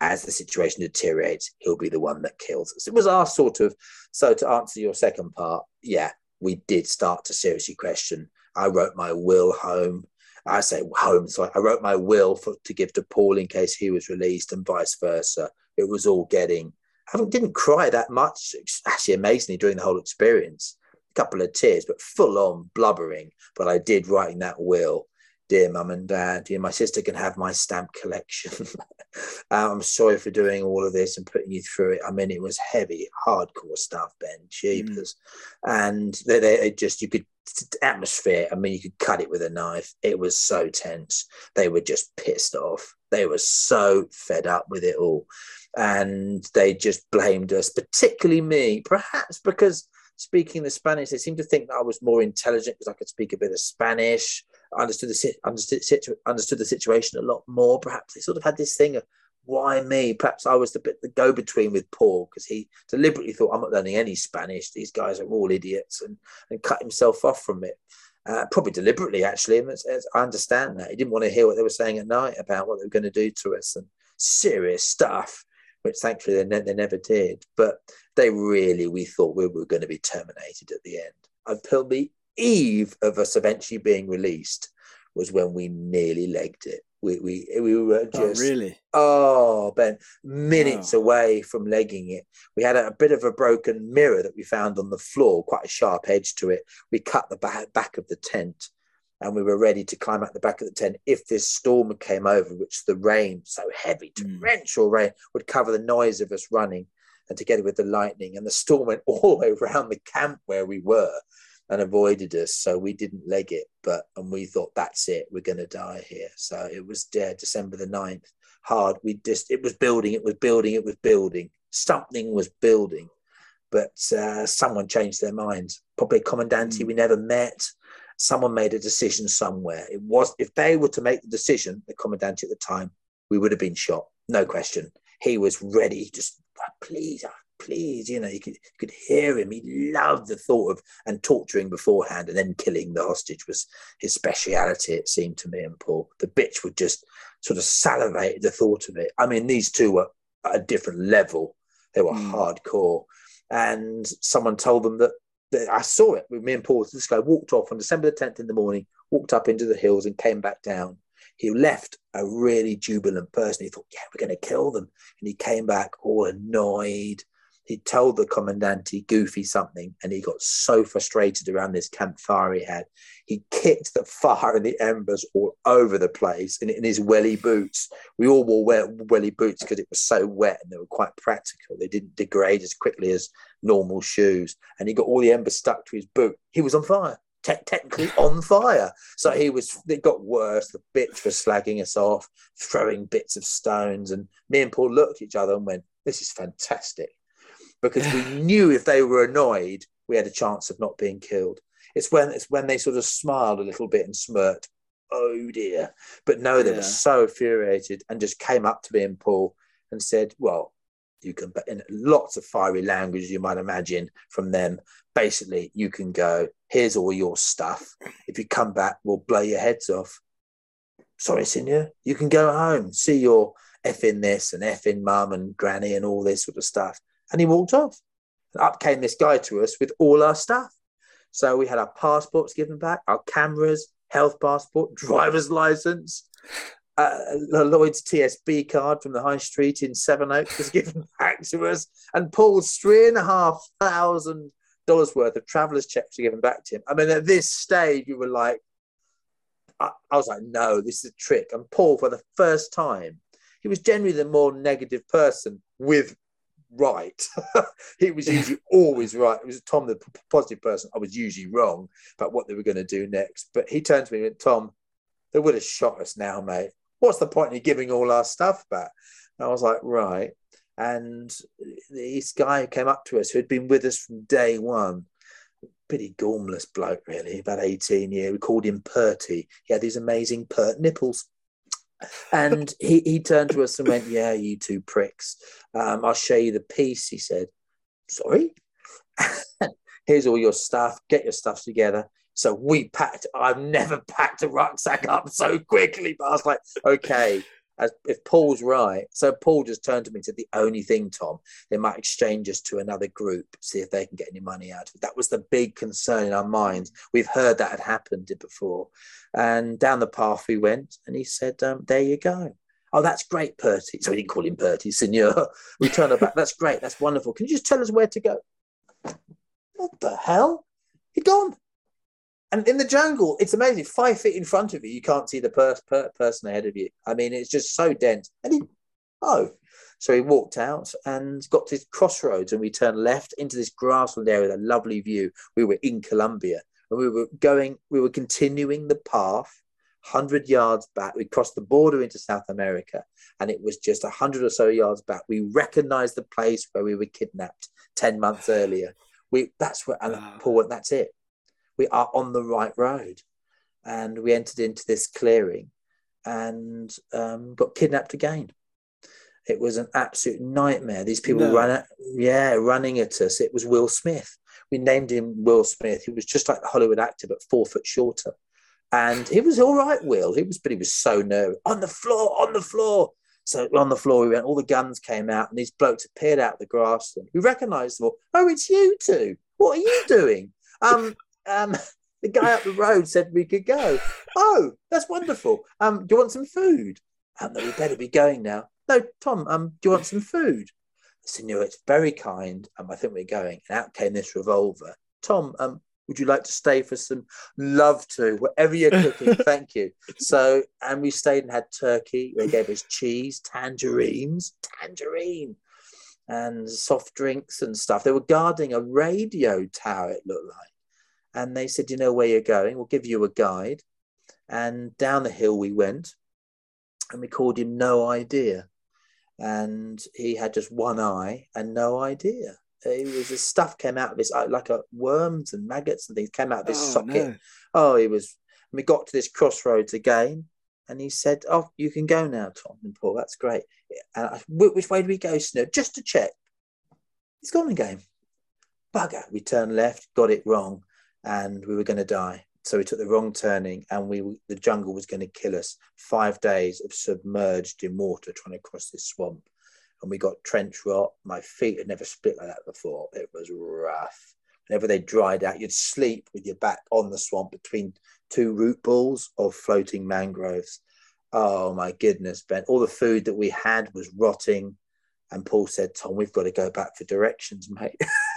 as the situation deteriorates. He'll be the one that kills us. It was our sort of. So to answer your second part, yeah, we did start to seriously question. I wrote my will home. I say home. So I wrote my will for, to give to Paul in case he was released and vice versa. It was all getting, I didn't cry that much, actually, amazingly, during the whole experience. A couple of tears, but full on blubbering. But I did writing that will. Dear mum and dad, dear, my sister can have my stamp collection. I'm sorry for doing all of this and putting you through it. I mean, it was heavy, hardcore stuff, Ben. Jeepers. Mm. And they, they just, you could atmosphere. I mean, you could cut it with a knife. It was so tense. They were just pissed off. They were so fed up with it all. And they just blamed us, particularly me, perhaps because speaking the Spanish, they seemed to think that I was more intelligent because I could speak a bit of Spanish. I understood the, understood, understood the situation a lot more. Perhaps they sort of had this thing of why me? Perhaps I was the bit the go between with Paul because he deliberately thought I'm not learning any Spanish. These guys are all idiots, and and cut himself off from it. Uh, probably deliberately, actually. And it's, it's, I understand that he didn't want to hear what they were saying at night about what they were going to do to us and serious stuff, which thankfully they, ne- they never did. But they really, we thought we were going to be terminated at the end. Until the eve of us eventually being released was when we nearly legged it we we we were oh, just oh, really oh Ben minutes wow. away from legging it. We had a, bit of a broken mirror that we found on the floor, quite a sharp edge to it. We cut the back, back of the tent, and we were ready to climb out the back of the tent if this storm came over, which the rain so heavy, hmm. torrential mm. rain would cover the noise of us running, and together with the lightning and the storm went all the way around the camp where we were and avoided us. So we didn't leg it, but and we thought that's it, we're going to die here. So it was yeah, December the 9th. Hard. We just it was building, it was building, it was building. Something was building, but uh, someone changed their minds. Probably a commandante mm. we never met. Someone made a decision somewhere. It was if they were to make the decision, the commandante at the time, we would have been shot, no question. He was ready, just please, please, you know, you could, you could hear him. He loved the thought of and torturing beforehand and then killing the hostage was his speciality, it seemed to me and Paul. The bitch would just sort of salivate the thought of it. I mean, these two were at a different level. They were mm. hardcore. And someone told them that, that I saw it with me and Paul. This guy walked off on December the 10th in the morning, walked up into the hills and came back down he left a really jubilant person. He thought, yeah, we're going to kill them. And he came back all annoyed, he told the commandante Goofy something, and he got so frustrated around this campfire he had. He kicked the fire and the embers all over the place in, in his welly boots. We all wore welly boots because it was so wet and they were quite practical. They didn't degrade as quickly as normal shoes. And he got all the embers stuck to his boot. He was on fire. Te- technically on fire. So he was, it got worse. The bitch was slagging us off, throwing bits of stones. And me and Paul looked at each other and went, This is fantastic because we knew if they were annoyed, we had a chance of not being killed. It's when it's when they sort of smiled a little bit and smirked. Oh dear! But no, they yeah. were so infuriated and just came up to me and Paul and said, "Well, you can." In lots of fiery language, you might imagine from them. Basically, you can go. Here's all your stuff. If you come back, we'll blow your heads off. Sorry, Senor. You can go home. See your effing this and effing mum and granny and all this sort of stuff And he walked off. And up came this guy to us with all our stuff. So we had our passports given back, our cameras, health passport, driver's license. Uh, Lloyds TSB card from the high street in Sevenoaks was given back to us, and Paul's three and a half thousand dollars worth of travelers' checks were given back to him. I mean, at this stage, we were like, I, I was like, no, this is a trick. And Paul, for the first time, he was generally the more negative person with right. he was usually always right. It was Tom, the positive person. I was usually wrong about what they were going to do next. But he turned to me and went, Tom, they would have shot us now, mate. What's the point in giving all our stuff back? And I was like, right. And this guy came up to us who had been with us from day one. Pretty gormless bloke, really, about 18 years. We called him Perty. He had these amazing pert nipples and he, he turned to us and went, Yeah, you two pricks. Um, I'll show you the piece. He said, Sorry? Here's all your stuff. Get your stuff together. So we packed, I've never packed a rucksack up so quickly, but I was like, Okay, as if Paul's right. So Paul just turned to me and said, The only thing, Tom, they might exchange us to another group, see if they can get any money out of it. That was the big concern in our minds. We've heard that had happened before. And down the path we went, and he said, um, There you go. Oh, that's great, Perty. So we didn't call him Perty, Senor. We turned back. That's great. That's wonderful. Can you just tell us where to go? What the hell? He'd gone. And in the jungle, it's amazing. Five feet in front of you, you can't see the per- per- person ahead of you. I mean, it's just so dense. And he, oh, so he walked out and got to this crossroads, and we turned left into this grassland area with a lovely view. We were in Colombia, and we were going, we were continuing the path. 100 yards back, we crossed the border into South America, and it was just 100 or so yards back. We recognized the place where we were kidnapped 10 months earlier. We That's where, and Paul went, that's it we are on the right road. And we entered into this clearing and um, got kidnapped again. It was an absolute nightmare. These people no. ran, at, yeah, running at us. It was Will Smith. We named him Will Smith. He was just like the Hollywood actor, but four foot shorter. And he was all right, Will. He was, but he was so nervous. On the floor, on the floor. So on the floor we went. All the guns came out, and these blokes appeared out of the grass. And we recognised them all. Oh, it's you two. What are you doing? Um, um, the guy up the road said we could go. Oh, that's wonderful. Um, do you want some food? Um, we better be going now. No, Tom, um, do you want some food? Senor, it's very kind. Um, I think we're going. And out came this revolver. Tom, um, would you like to stay for some? Love to. Whatever you're cooking, thank you. So, and we stayed and had turkey. They gave us cheese, tangerines, tangerine, and soft drinks and stuff. They were guarding a radio tower, it looked like and they said, You know where you're going? We'll give you a guide. And down the hill we went, and we called him No Idea. And he had just one eye and no idea. It was the stuff came out of his uh, like a worms and maggots and things came out of his oh, socket. No. Oh, he was. we got to this crossroads again, and he said, "Oh, you can go now, Tom and Paul. That's great." And I, which way do we go, Snow? Just to check. He's gone again. Bugger. We turned left, got it wrong and we were going to die. So we took the wrong turning, and we the jungle was going to kill us. Five days of submerged in water trying to cross this swamp, and we got trench rot. My feet had never split like that before. It was rough. Whenever they dried out, you'd sleep with your back on the swamp between two root balls of floating mangroves. Oh my goodness, Ben! All the food that we had was rotting, and Paul said, "Tom, we've got to go back for directions, mate."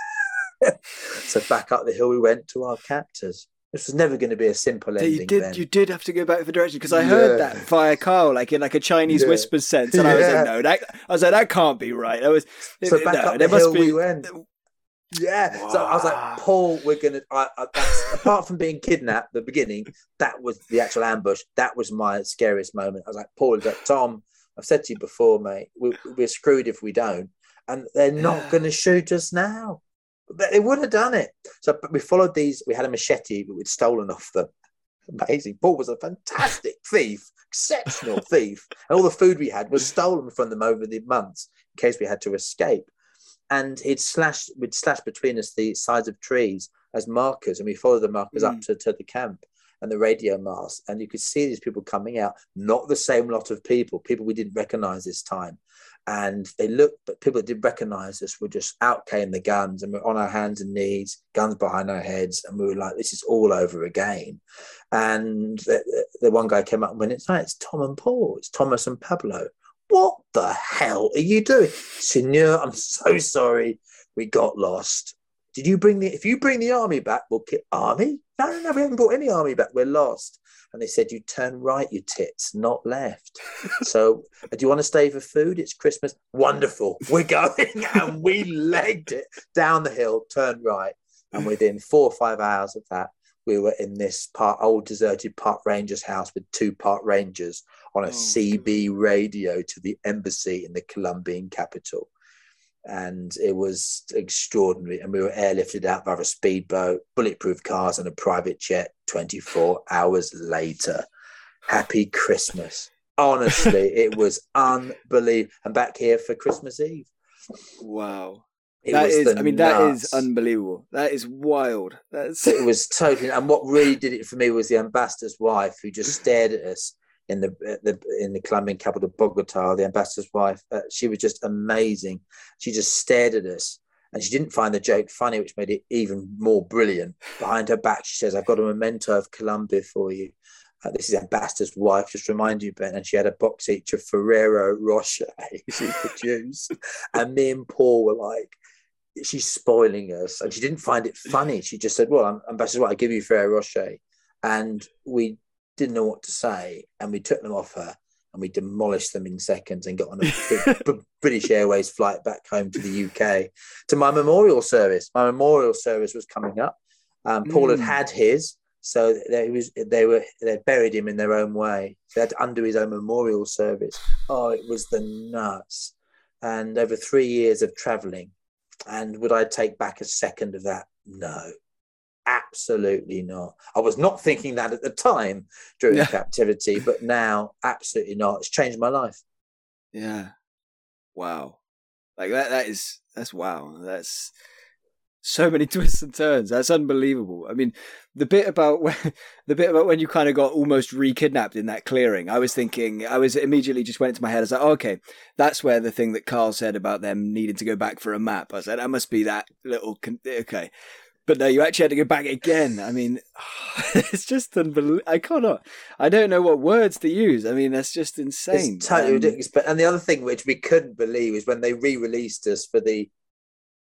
so back up the hill we went to our captors. This was never going to be a simple ending. You did, then. you did have to go back for direction because I yeah. heard that via Karl, like in like a Chinese yeah. whisper sense, and yeah. I was like, no, that I was like, that can't be right. I was so back no, up the hill be... we went. Yeah, wow. so I was like, Paul, we're gonna. I, I, apart from being kidnapped, the beginning, that was the actual ambush. That was my scariest moment. I was like, Paul, like, Tom, I've said to you before, mate, we, we're screwed if we don't, and they're not going to shoot us now. But they would have done it. So but we followed these. We had a machete, but we'd stolen off them. Amazing. Paul was a fantastic thief, exceptional thief. And all the food we had was stolen from them over the months in case we had to escape. And he'd slashed, we'd slash between us the sides of trees as markers, and we followed the markers mm. up to, to the camp and the radio mast. And you could see these people coming out, not the same lot of people, people we didn't recognize this time. And they looked, but people that did recognize us were just out came the guns, and we're on our hands and knees, guns behind our heads, and we were like, "This is all over again." And the, the one guy came up and went, "It's like it's Tom and Paul, it's Thomas and Pablo." What the hell are you doing, Senor? I'm so sorry, we got lost. Did you bring the? If you bring the army back, we'll kill army. No, no, no, we haven't brought any army back. We're lost. And they said, You turn right, you tits, not left. so, uh, do you want to stay for food? It's Christmas. Wonderful. We're going. and we legged it down the hill, turned right. And within four or five hours of that, we were in this part, old deserted park ranger's house with two park rangers on a oh, CB radio to the embassy in the Colombian capital and it was extraordinary. And we were airlifted out by a speedboat, bulletproof cars, and a private jet 24 hours later. Happy Christmas. Honestly, it was unbelievable. I'm back here for Christmas Eve. Wow. It that is, I mean, nuts. that is unbelievable. That is wild. That's it was totally. And what really did it for me was the ambassador's wife, who just stared at us in the, the in the Colombian capital Bogota, the ambassador's wife. Uh, she was just amazing. She just stared at us, and she didn't find the joke funny, which made it even more brilliant. Behind her back, she says, "I've got a memento of Colombia for you." Uh, this is ambassador's wife, just remind you, Ben. And she had a box each of Ferrero Rocher she produced, and me and Paul were like, she's spoiling us. And she didn't find it funny. She just said, Well, Ambassador, what I give you Ferrero Rocher. And we didn't know what to say, and we took them off her and we demolished them in seconds and got on a British Airways flight back home to the UK to my memorial service. My memorial service was coming up. Um, Paul mm. had had his, so they was they were they buried him in their own way. So they had to undo his own memorial service. Oh, it was the nuts. And over three years of travelling, and would I take back a second of that? No. Absolutely not. I was not thinking that at the time during yeah. captivity, but now, absolutely not. It's changed my life. Yeah. Wow. Like that. That is. That's wow. That's so many twists and turns. That's unbelievable. I mean, the bit about when, the bit about when you kind of got almost re-kidnapped in that clearing. I was thinking, I was immediately just went into my head. I was like, oh, okay, that's where the thing that Karl said about them needing to go back for a map. I said that must be that little. Con- okay, but no, you actually had to go back again. I mean, it's just unbelievable. I cannot. I don't know what words to use. I mean, that's just insane. It's totally um, ridiculous. But and the other thing which we couldn't believe is when they re-released us for the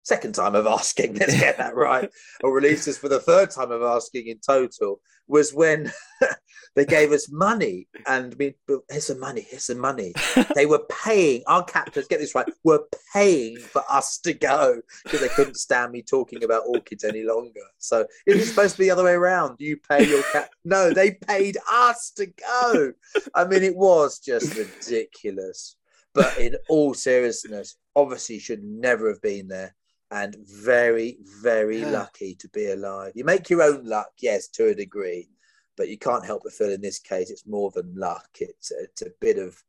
second time of asking, let's get that right, or released us for the third time of asking in total, was when they gave us money. And we, here's some money, here's some money. they were paying, our captors, get this right, were paying for us to go because they couldn't stand me talking about orchids any longer. So it was supposed to be the other way around. You pay your cap. No, they paid us to go. I mean, it was just ridiculous. But in all seriousness, obviously should never have been there and very, very yeah. lucky to be alive. You make your own luck, yes, to a degree, but you can't help but feel in this case it's more than luck. It's it's a bit of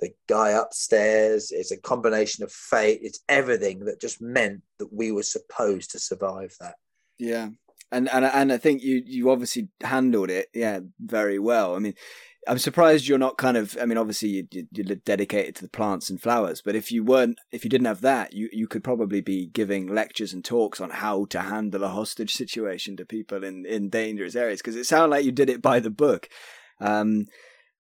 the guy upstairs. It's a combination of fate. It's everything that just meant that we were supposed to survive that. Yeah, and and and I think you you obviously handled it, yeah, very well. I mean, I'm surprised you're not kind of. I mean, obviously you, you're dedicated to the plants and flowers, but if you weren't, if you didn't have that, you you could probably be giving lectures and talks on how to handle a hostage situation to people in in dangerous areas because it sounded like you did it by the book. Um,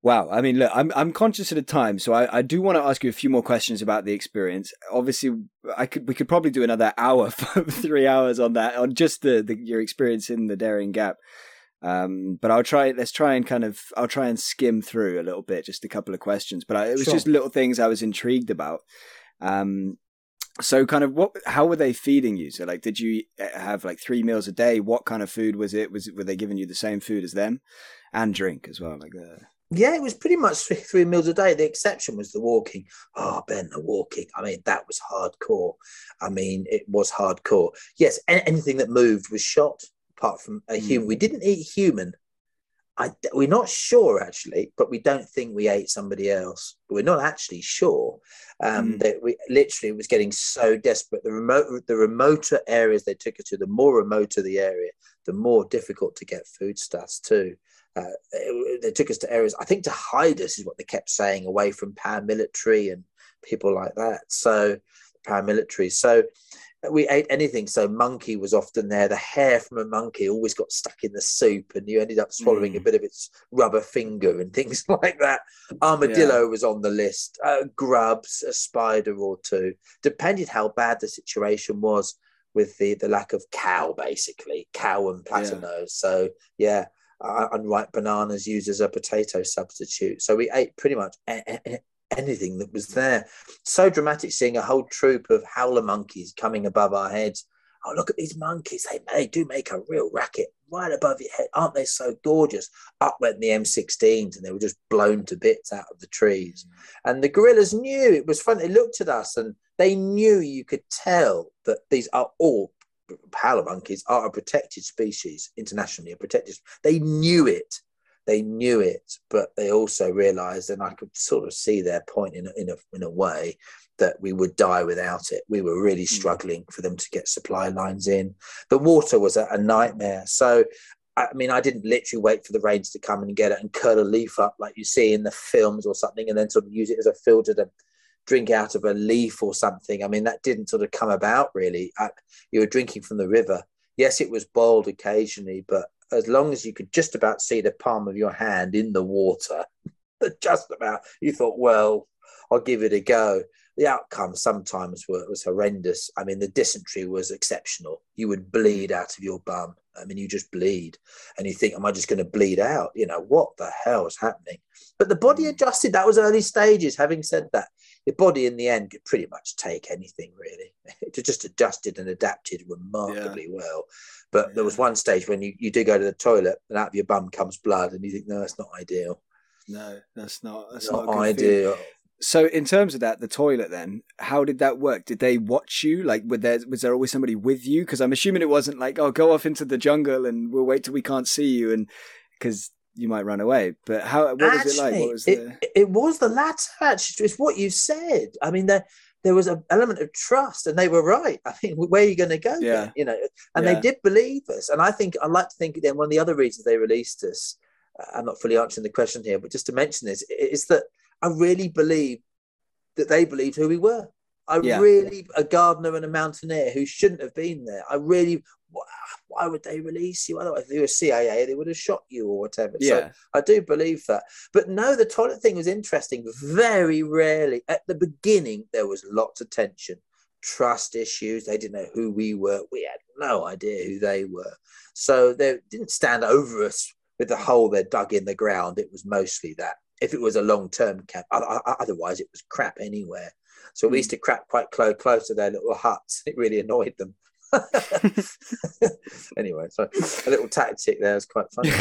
wow. I mean, look, I'm I'm conscious of the time, so I, I do want to ask you a few more questions about the experience. Obviously, I could we could probably do another hour, three hours on that on just the, the your experience in the Darien Gap. Um, but I'll try. Let's try and kind of. I'll try and skim through a little bit, just a couple of questions. But I, it was sure. just little things I was intrigued about. Um, so kind of what? How were they feeding you? So like, did you eh, have like three meals a day? What kind of food was it? Was it, were they giving you the same food as them, and drink as well? Like the. Yeah, it was pretty much three, three meals a day. The exception was the walking. Oh, Ben, the walking. I mean, that was hardcore. I mean, it was hardcore. Yes, anything that moved was shot apart from a human. Mm. We didn't eat human. I, we're not sure actually, but we don't think we ate somebody else. We're not actually sure um, mm. that we literally was getting so desperate. The remote, the remoter areas they took us to, the more remoter the area, the more difficult to get foodstuffs too. Uh, it, they took us to areas, I think, to hide us is what they kept saying, away from paramilitary and people like that. So paramilitary. So we ate anything. So monkey was often there. The hair from a monkey always got stuck in the soup, and you ended up swallowing mm. a bit of its rubber finger and things like that. Armadillo yeah. was on the list. Uh, grubs, a spider or two, depended how bad the situation was with the the lack of cow, basically cow and platanos. Yeah. So yeah. Uh, unripe bananas used as a potato substitute. So we ate pretty much anything that was there. So dramatic seeing a whole troop of howler monkeys coming above our heads. Oh, look at these monkeys. They, they do make a real racket right above your head. Aren't they so gorgeous? Up went the M16s and they were just blown to bits out of the trees. Mm. And the guerrillas knew it was fun. They looked at us and they knew you could tell that these are all howler monkeys are a protected species internationally, a protected. They knew it they knew it, but they also realized, and I could sort of see their point in a, in a, in a way, that we would die without it. We were really hmm. struggling for them to get supply lines in. The water was a, a nightmare. So, I mean, I didn't literally wait for the rains to come and get it and curl a leaf up like you see in the films or something, and then sort of use it as a filter to drink out of a leaf or something. I mean, that didn't sort of come about really. I, you were drinking from the river. Yes, it was boiled occasionally, but as long as you could just about see the palm of your hand in the water, just about, you thought, well, I'll give it a go. The outcome sometimes were, was horrendous. I mean, the dysentery was exceptional. You would bleed out of your bum. I mean, you just bleed, and you think, "Am I just going to bleed out?" You know, what the hell is happening? But the body mm. adjusted. That was early stages. Having said that, your body in the end could pretty much take anything really. It just adjusted and adapted remarkably yeah. well. But yeah. there was one stage when you, you do go to the toilet and out of your bum comes blood, and you think, no, that's not ideal. No, that's not that's not, not ideal. So, in terms of that, the toilet, then, how did that work? Did they watch you? Like, were there was there always somebody with you? Because I'm assuming it wasn't like, oh, go off into the jungle and we'll wait till we can't see you, and because you might run away. But how? What actually, was it like? What was it, the... it was the latter. Actually, it's what you said. I mean, there there was an element of trust, and they were right. I mean, where are you going to go? Yeah. Then? You know, and yeah. they did believe us. And I think I like to think then one of the other reasons they released us. Uh, I'm not fully answering the question here, but just to mention this is that I really believe that they believed who we were. I yeah. really a gardener and a mountaineer who shouldn't have been there. I really why would they release you? Otherwise, if you were CIA, they would have shot you or whatever. Yeah. So I do believe that. But no, the toilet thing was interesting. Very rarely at the beginning there was lots of tension, trust issues. They didn't know who we were. We had no idea who they were. So they didn't stand over us with the hole they dug in the ground. It was mostly that. If it was a long term camp, otherwise it was crap anywhere. So we used mm. to crap quite close, close to their little huts. It really annoyed them. anyway, so a little tactic there was quite funny.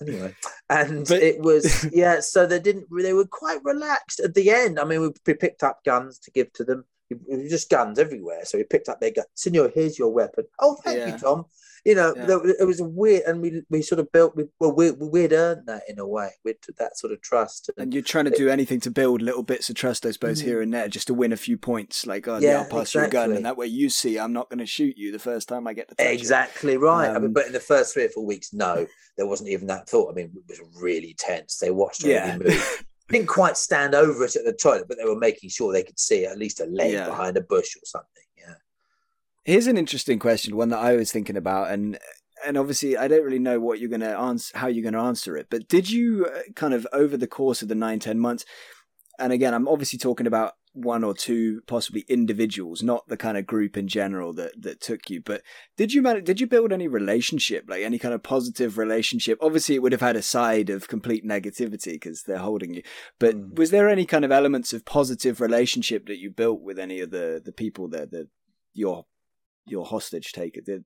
anyway, and but, it was yeah. So they didn't. They were quite relaxed at the end. I mean, we, we picked up guns to give to them. It was just guns everywhere. So we picked up their gun. Senor, here's your weapon. Oh, thank yeah. you, Tom you know, yeah. it was a weird, and we we sort of built, we, well, we, we'd earned that in a way, with that sort of trust. And, and you're trying to it, do anything to build little bits of trust, I suppose, mm-hmm. here and there, just to win a few points. Like, oh, yeah, yeah I'll pass exactly. you a gun, and that way you see I'm not going to shoot you the first time I get to Exactly you. right. Um, I mean, um, but in the first three or four weeks, no, there wasn't even that thought. I mean, it was really tense. They watched yeah. move. Didn't quite stand over it at the toilet, but they were making sure they could see at least a leg behind a bush or something. Here's an interesting question, one that I was thinking about, and and obviously I don't really know what you're going to answer, how you're going to answer it. But did you uh, kind of over the course of the nine ten months, and again, I'm obviously talking about one or two possibly individuals, not the kind of group in general that that took you. But did you manage? Did you build any relationship, like any kind of positive relationship? Obviously, it would have had a side of complete negativity because they're holding you. But mm. was there any kind of elements of positive relationship that you built with any of the the people there that your your hostage taker did?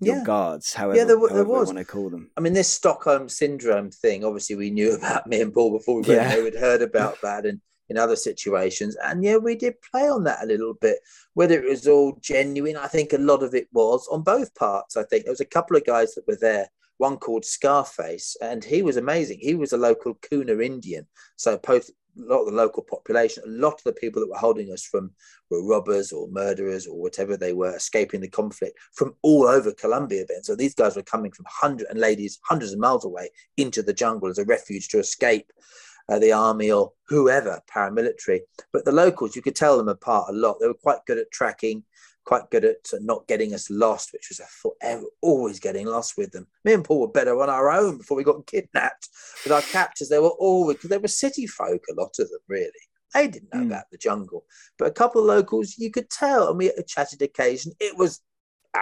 your yeah. guards, however, yeah, there, there was. want to call them. I mean, this Stockholm syndrome thing. Obviously, we knew about me and Paul before we went yeah. there. We'd heard about that, and in other situations, and yeah, we did play on that a little bit. Whether it was all genuine, I think a lot of it was on both parts. I think there was a couple of guys that were there. One called Scarface, and he was amazing. He was a local Kuna Indian, so post, a lot of the local population, a lot of the people that were holding us from were robbers or murderers or whatever they were, escaping the conflict from all over Colombia. Then, so these guys were coming from hundreds and ladies hundreds of miles away into the jungle as a refuge to escape. uh, the army or whoever, paramilitary. But the locals, you could tell them apart a lot. They were quite good at tracking, quite good at not getting us lost, which was a forever, always getting lost with them. Me and Paul were better on our own before we got kidnapped. With our captors, they were always, because they were city folk, a lot of them, really. They didn't know mm. about the jungle. But a couple of locals, you could tell, and we chatted occasion. It was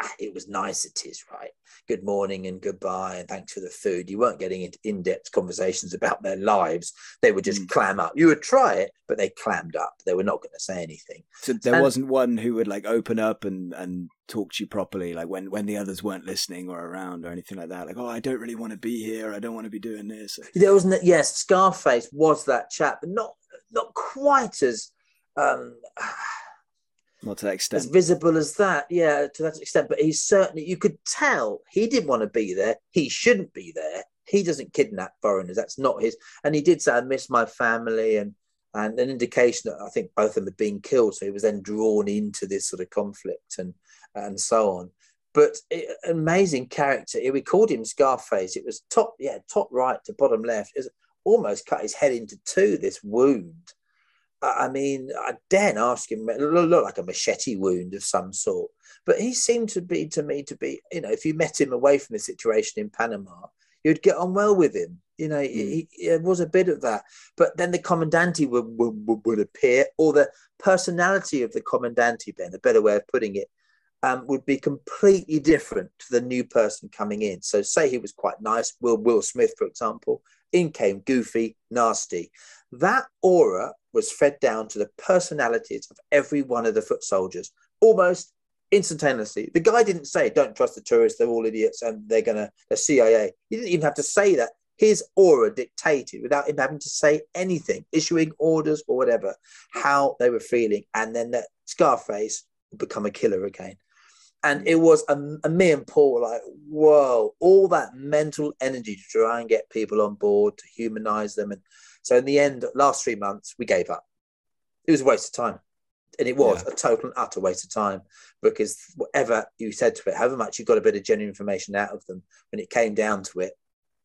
ah, it was niceties, right? Good morning and goodbye, and thanks for the food. You weren't getting into in-depth conversations about their lives. They would just mm. clam up. You would try it, but they clammed up. They were not going to say anything. So there and, wasn't one who would like open up and and talk to you properly, like when when the others weren't listening or around or anything like that. Like, oh, I don't really want to be here. I don't want to be doing this. There wasn't. Yes, Scarface was that chap, but not not quite as. Um, not to that extent. As visible as that, yeah, to that extent. But he's certainly, you could tell he didn't want to be there. He shouldn't be there. He doesn't kidnap foreigners. That's not his. And he did say, I miss my family and and an indication that I think both of them had been killed. So he was then drawn into this sort of conflict and and so on. But it, amazing character. We called him Scarface. It was top, yeah, top right to bottom left. It almost cut his head into two. This wound I mean, I daren't ask him. It looked like a machete wound of some sort, but he seemed to be to me to be. You know, if you met him away from the situation in Panama, you'd get on well with him. You know, mm. he, he, was a bit of that. But then the commandante would, would, would appear, or the personality of the commandante, Ben, a better way of putting it, um, would be completely different to the new person coming in. So, say he was quite nice, Will Will Smith, for example. In came Goofy, nasty. That aura was fed down to the personalities of every one of the foot soldiers almost instantaneously. The guy didn't say, Don't trust the tourists, they're all idiots and they're going to, the CIA. He didn't even have to say that. His aura dictated without him having to say anything, issuing orders or whatever, how they were feeling. And then that Scarface would become a killer again. And it was a, me and Paul like, whoa, all that mental energy to try and get people on board, to humanize them and so in the end, last three months, we gave up. It was a waste of time. And it was yeah. a total and utter waste of time because whatever you said to it, however much you got a bit of genuine information out of them, when it came down to it,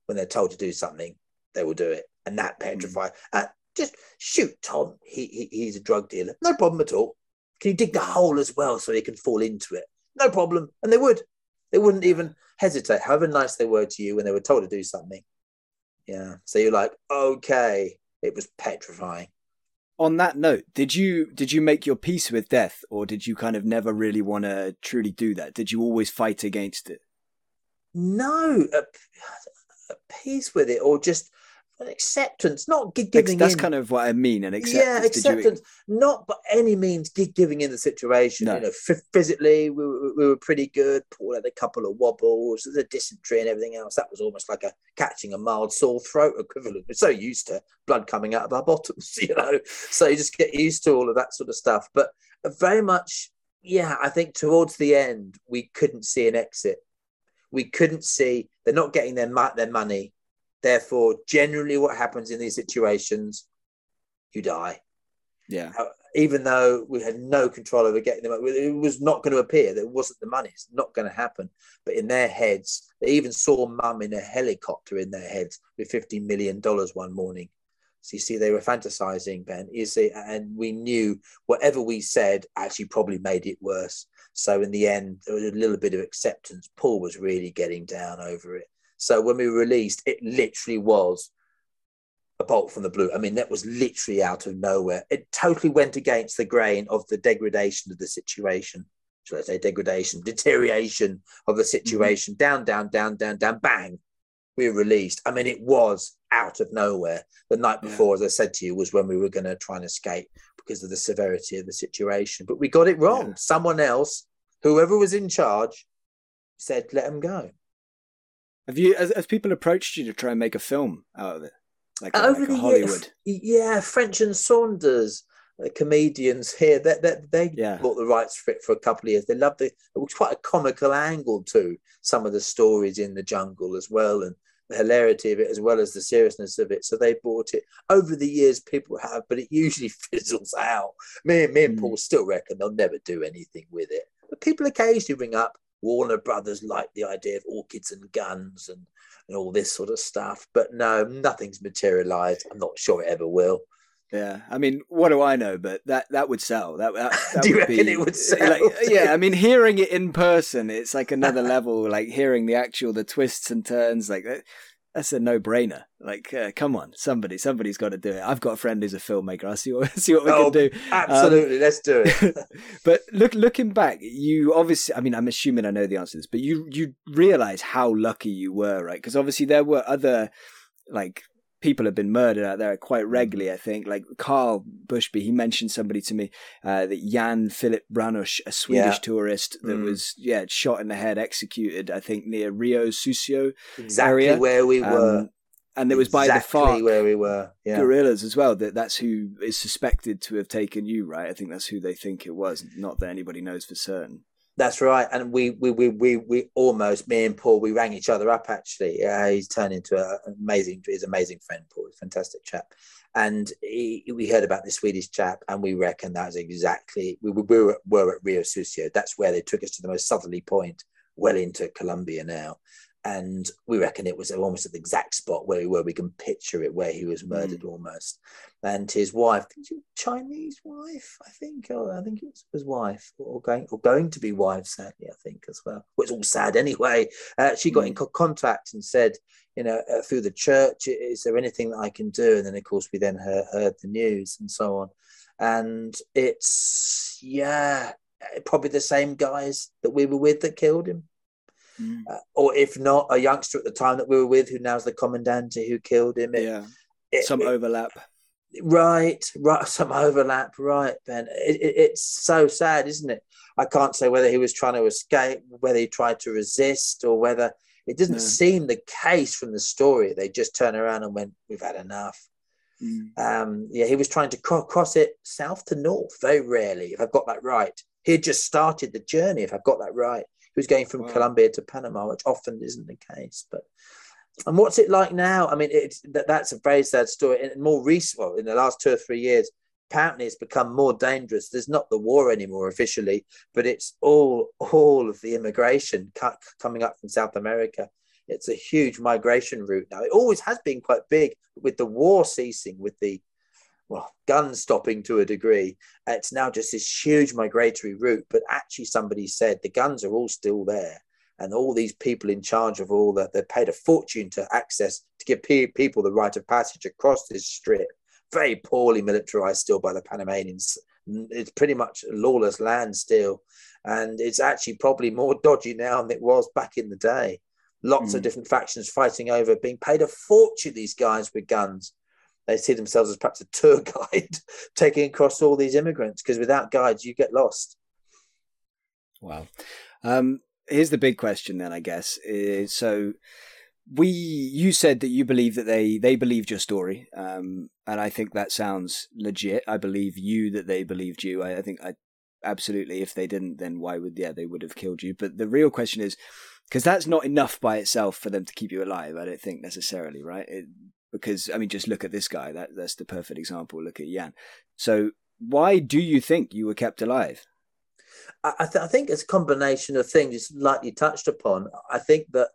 when they're told to do something, they will do it. And that petrified. Mm. Uh, just shoot Tom. He, he, he's a drug dealer. No problem at all. Can you dig the hole as well so he can fall into it? No problem. And they would. They wouldn't even hesitate, however nice they were to you when they were told to do something. Yeah. So you're like, okay, it was petrifying. On that note, did you did you make your peace with death, or did you kind of never really want to truly do that? Did you always fight against it? No, a, a peace with it, or just an acceptance, not giving That's in. kind of what I mean. An acceptance. Yeah, acceptance. You... Not by any means giving in the situation. No. You know, f- physically, we, we, we, were pretty good. Paul had a couple of wobbles, the dysentery and everything else. That was almost like a catching a mild sore throat equivalent. We're so used to blood coming out of our bottoms, you know. So you just get used to all of that sort of stuff. But very much, yeah, I think towards the end, we couldn't see an exit. We couldn't see, they're not getting their, their money Therefore, generally, what happens in these situations, you die. Yeah. Uh, even though we had no control over getting them, it was not going to appear. There wasn't the money. It's not going to happen. But in their heads, they even saw mum in a helicopter in their heads with $50 million one one morning. So you see, they were fantasizing, Ben. You see, and we knew whatever we said actually probably made it worse. So in the end, there was a little bit of acceptance. Paul was really getting down over it. So when we released, it literally was a bolt from the blue. I mean, that was literally out of nowhere. It totally went against the grain of the degradation of the situation. Shall I say degradation, deterioration of the situation? Mm-hmm. Down, down, down, down, down, bang. We were released. I mean, it was out of nowhere. The night before, yeah. as I said to you, was when we were going to try and escape because of the severity of the situation. But we got it wrong. Yeah. Someone else, whoever was in charge, said, let them go. Have you, as, as people approached you to try and make a film out of it, like, over like the Hollywood? Years, yeah, French and Saunders, the comedians here, that they, they, they yeah. bought the rights for it for a couple of years. They loved it. It was quite a comical angle to some of the stories in the jungle as well, and the hilarity of it as well as the seriousness of it. So they bought it. Over the years, people have, but it usually fizzles out. Me, me and mm. Paul still reckon they'll never do anything with it. But people occasionally ring up Warner Brothers liked the idea of orchids and guns and, and all this sort of stuff. But no, nothing's materialized. I'm not sure it ever will. Yeah, I mean, what do I know? But that that would sell. That, that, that do you would reckon be, it would sell? Like, yeah, I mean, hearing it in person, it's like another level. Like hearing the actual the twists and turns, like that's a no brainer. Like, uh, come on, somebody, somebody's got to do it. I've got a friend who's a filmmaker. I see what see what we Oh, can do. Absolutely, let's do it. but look, looking back, you obviously, I mean, I'm assuming I know the answer to this, but you you realize how lucky you were, right? Because obviously there were other like people have been murdered out there quite regularly. I think, like Karl Bushby, he mentioned somebody to me uh, that Jan Philip Braunisch, a Swedish Yeah. tourist that Mm. was yeah shot in the head, executed. I think near Rio Sucio, exactly area, where we were. um, and it was by the exactly FARC where we were. Yeah. guerrillas as well. That that's who is suspected to have taken you, right? I think that's who they think it was. Not that anybody knows for certain. That's right. And we we we we, we almost me and Paul we rang each other up actually. Yeah, he's turned into an amazing he's amazing friend, Paul, he's a fantastic chap. And he, we heard about the Swedish chap, and we reckon that was exactly we, we were, were at Rio Sucio. That's where they took us to the most southerly point, well into Colombia now. And we reckon it was almost at the exact spot where we were. We can picture it where he was murdered almost. And his wife, Chinese wife, I think, or I think it was his wife, or going or going to be wife, sadly, I think as well. Well, it's all sad anyway. Uh, she got in co- contact and said, you know, uh, through the church, is there anything that I can do? And then, of course, we then heard, heard the news and so on. And it's yeah, probably the same guys that we were with that killed him uh, or if not, a youngster at the time that we were with, who now's the commandante who killed him. It- Yeah, it- some it- overlap. right, right, some overlap, right, Ben. It, it, it's so sad, isn't it? I can't say whether he was trying to escape, whether he tried to resist, or whether it doesn't No. seem the case from the story. They just turned around and went, "We've had enough." Mm. Um, yeah, he was trying to cro- cross it south to north very rarely, if I've got that right. He had just started the journey, if I've got that right. Was going from Wow. Colombia to Panama, which often isn't the case. But and what's it like now? I mean, it's that, that's a very sad story. And more recent, well, in the last two or three years, apparently it's become more dangerous. There's not the war anymore officially, but it's all all of the immigration coming up from South America. It's a huge migration route now. It always has been quite big, with the war ceasing, with the well, guns stopping to a degree, it's now just this huge migratory route. But actually, somebody said the guns are all still there, and all these people in charge of all that they paid a fortune to access to give pe- people the right of passage across this strip. Very poorly militarized still by the Panamanians. It's pretty much lawless land still, and it's actually probably more dodgy now than it was back in the day. Lots of Mm. different factions fighting over, being paid a fortune. These guys with guns they see themselves as perhaps a tour guide taking across all these immigrants because without guides you get lost Wow. Um, here's the big question then, I guess. Is, so we, you said that you believe that they they believed your story, um, and I think that sounds legit. I believe you that they believed you. I, I think I absolutely. If they didn't, then why would yeah they would have killed you? But the real question is because that's not enough by itself for them to keep you alive. I don't think necessarily, right? It, because I mean, just look at this guy. That that's the perfect example. Look at Jan. So why do you think you were kept alive? I, I, th- I think it's a combination of things it's lightly touched upon i think that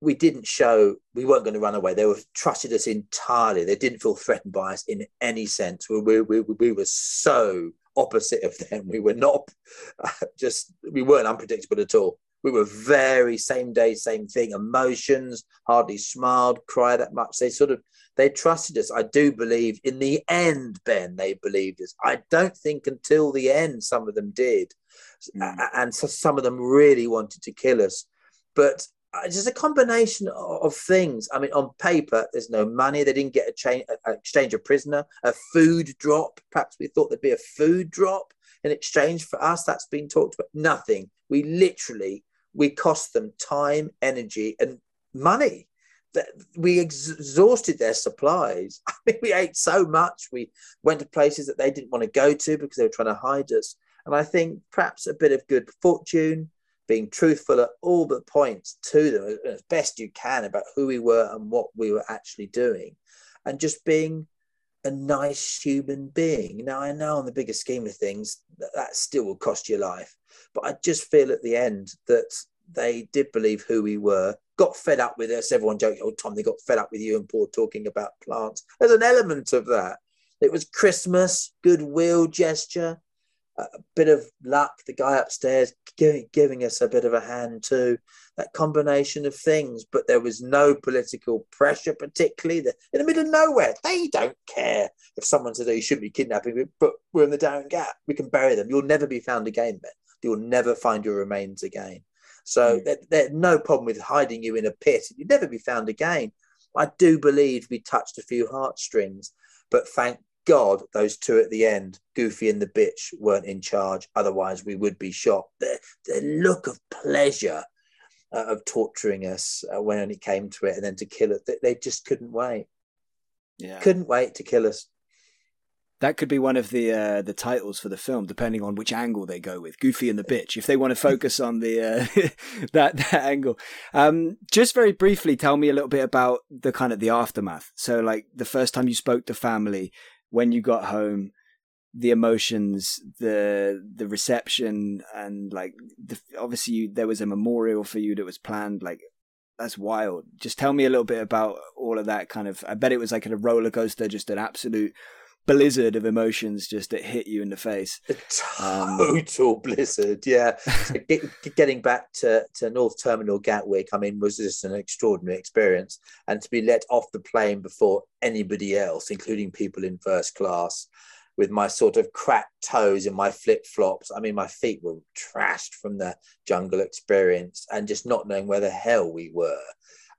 we didn't show we weren't going to run away they were trusted us entirely they didn't feel threatened by us in any sense we, we, we, we were so opposite of them we were not just we weren't unpredictable at all we were very same day same thing. Emotions hardly smiled cried that much. They sort of they trusted us. I do believe in the end ben they believed us. I don't think until the end some of them did. Mm. And so some of them really wanted to kill us. But uh, it's just a combination of, things. I mean on paper there's no money. They didn't get a, change, a exchange a prisoner a food drop. Perhaps we thought there'd be a food drop in exchange for us. That's been talked about. Nothing. We literally we cost them time energy and money. We exhausted their supplies. I mean we ate so much we went to places that they didn't want to go to because they were trying to hide us. And I think perhaps a bit of good fortune, being truthful at all the points to them as best you can about who we were and what we were actually doing, and just being a nice human being. Now, I know on the bigger scheme of things that, that still will cost your life, but I just feel at the end that they did believe who we were, got fed up with us. Everyone joked, oh, Tom, they got fed up with you and Paul talking about plants. There's an element of that. It was Christmas, goodwill gesture, a bit of luck, the guy upstairs giving, giving us a bit of a hand too. That combination of things, but there was no political pressure, particularly the, in the middle of nowhere. They don't care if someone says, oh, you shouldn't be kidnapping, but we're in the Darien Gap. We can bury them. You'll never be found again, Ben. You'll never find your remains again. So mm. there's no problem with hiding you in a pit. You'd never be found again. I do believe we touched a few heartstrings, but thank God those two at the end, Goofy and the bitch, weren't in charge. Otherwise, we would be shot. The, the look of pleasure uh, of torturing us uh, when it came to it, and then to kill it, they, they just couldn't wait. Yeah, couldn't wait to kill us. That could be one of the uh, the titles for the film, depending on which angle they go with. Goofy and the bitch. If they want to focus on the uh, that that angle, um, just very briefly, tell me a little bit about the kind of the aftermath. So, like the first time you spoke to family, when you got home, the emotions, the the reception, and like the, obviously you, there was a memorial for you that was planned. Like that's wild. Just tell me a little bit about all of that kind of. I bet it was like a roller coaster, just an absolute blizzard of emotions just that hit you in the face. A total um, blizzard, yeah. so get, getting back to, to North Terminal Gatwick, I mean, was just an extraordinary experience. And to be let off the plane before anybody else, including people in first class, with my sort of cracked toes in my flip flops. I mean, my feet were trashed from the jungle experience and just not knowing where the hell we were.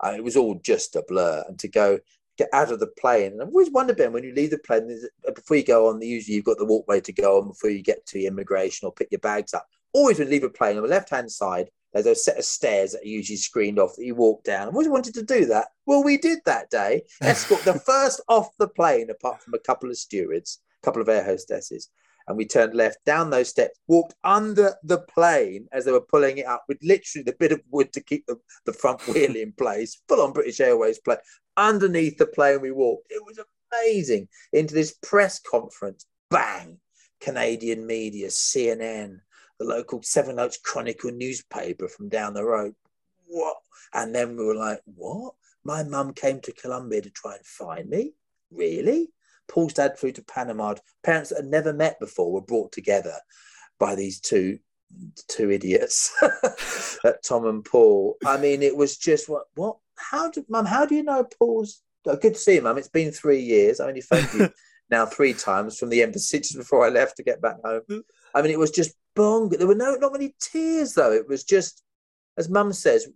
Uh, it was all just a blur. And to go get out of the plane. And I've always wondered, Ben, when you leave the plane, uh, before you go on, usually you've got the walkway to go on before you get to immigration or pick your bags up. Always when you leave a plane on the left hand side, there's a set of stairs that are usually screened off that you walk down. I've always wanted to do that. Well, we did that day. Escort the first off the plane, apart from a couple of stewards, a couple of air hostesses and we turned left down those steps, walked under the plane as they were pulling it up with literally the bit of wood to keep the, the front wheel in place, full on British Airways plane. Underneath the plane, we walked. It was amazing. Into this press conference, bang, Canadian media, CNN, the local Sevenoaks Chronicle newspaper from down the road. What? And then we were like, what? My mum came to Colombia to try and find me? Really? Paul's dad flew to Panama. Parents that had never met before were brought together by these two two idiots, Tom and Paul. I mean, it was just what what how did mum, how do you know Paul's oh, good to see you, mum. It's been three years. I only phoned you now three times from the embassy just before I left to get back home. I mean, it was just bong. There were no not many tears though. It was just as mum says,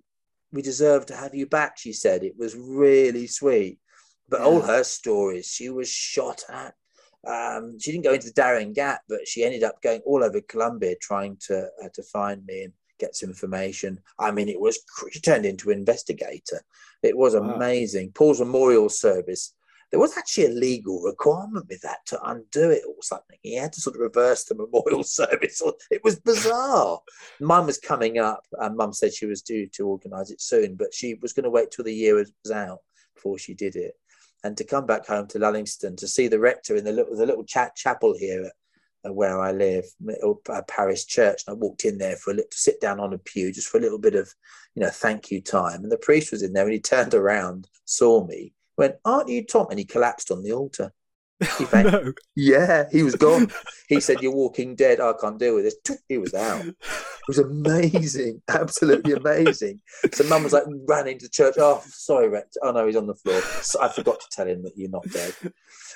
we deserve to have you back, she said. It was really sweet. But yeah. all her stories, she was shot at. Um, she didn't go into the Darien Gap, but she ended up going all over Colombia trying to uh, to find me and get some information. I mean, it was she turned into investigator. It was wow. amazing. Paul's memorial service. There was actually a legal requirement with that to undo it or something. He had to sort of reverse the memorial service. It was bizarre. Mum was coming up, and Mum said she was due to organise it soon, but she was going to wait till the year was out before she did it and to come back home to Lullingstone to see the rector in the little, the little chat chapel here at, where I live, uh, parish church. And I walked in there for a little, to sit down on a pew just for a little bit of, you know, thank you time. And the priest was in there and he turned around, saw me, went, Aren't you Tom? And he collapsed on the altar. He no. Yeah, he was gone. He said, You're walking dead. I can't deal with this. He was out. It was amazing. Absolutely amazing. So mum was like, ran into church. Oh, sorry, Rector. Oh, no, he's on the floor. So I forgot to tell him that you're not dead.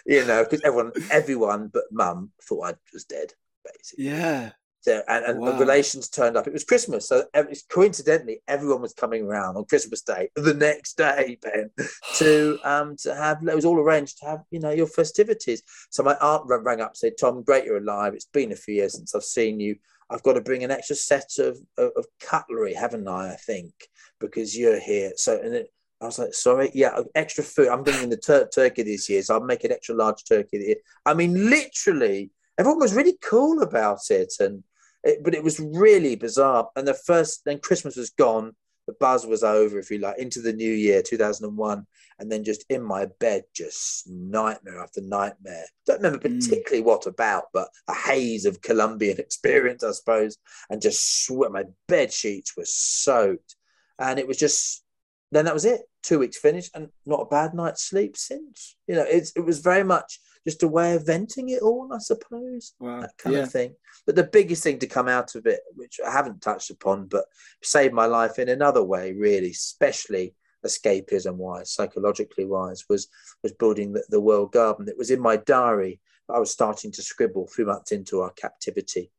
You know, because everyone, everyone but mum thought I was dead, basically. Yeah. And, and wow. relations turned up. It was Christmas, so coincidentally, everyone was coming around on Christmas Day, the next day, Ben, to um to have. It was all arranged to have you know your festivities. So my aunt rang up, said, "Tom, great you're alive. It's been a few years since I've seen you. I've got to bring an extra set of of, of cutlery, haven't I? I think because you're here. So and it, I was like, sorry, yeah, extra food. I'm bringing the tur- turkey this year, so I'll make an extra large turkey. I mean, literally, everyone was really cool about it, and it, but it was really bizarre. And the first, then Christmas was gone. the buzz was over, if you like, into the new year, 2001. And then just in my bed, just nightmare after nightmare. Don't remember Mm. particularly what about, but a haze of Colombian experience, I suppose. And just sweat. My bed sheets were soaked. And it was just, then that was it. Two weeks finished and not a bad night's sleep since. You know, it's, it was very much just a way of venting it all, I suppose Wow. that kind yeah. of thing. But the biggest thing to come out of it, which I haven't touched upon, but saved my life in another way, really, especially escapism wise, psychologically wise, was was building the, the World Garden. It was in my diary. I was starting to scribble three months into our captivity.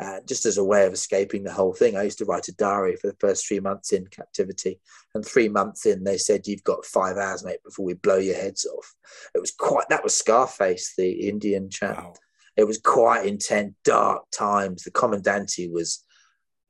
Uh, just as a way of escaping the whole thing, I used to write a diary for the first three months in captivity. And three months in, they said, You've got five hours, mate, before we blow your heads off. It was quite, that was Scarface, the Indian chap Wow. it was quite intense, dark times. The commandante was,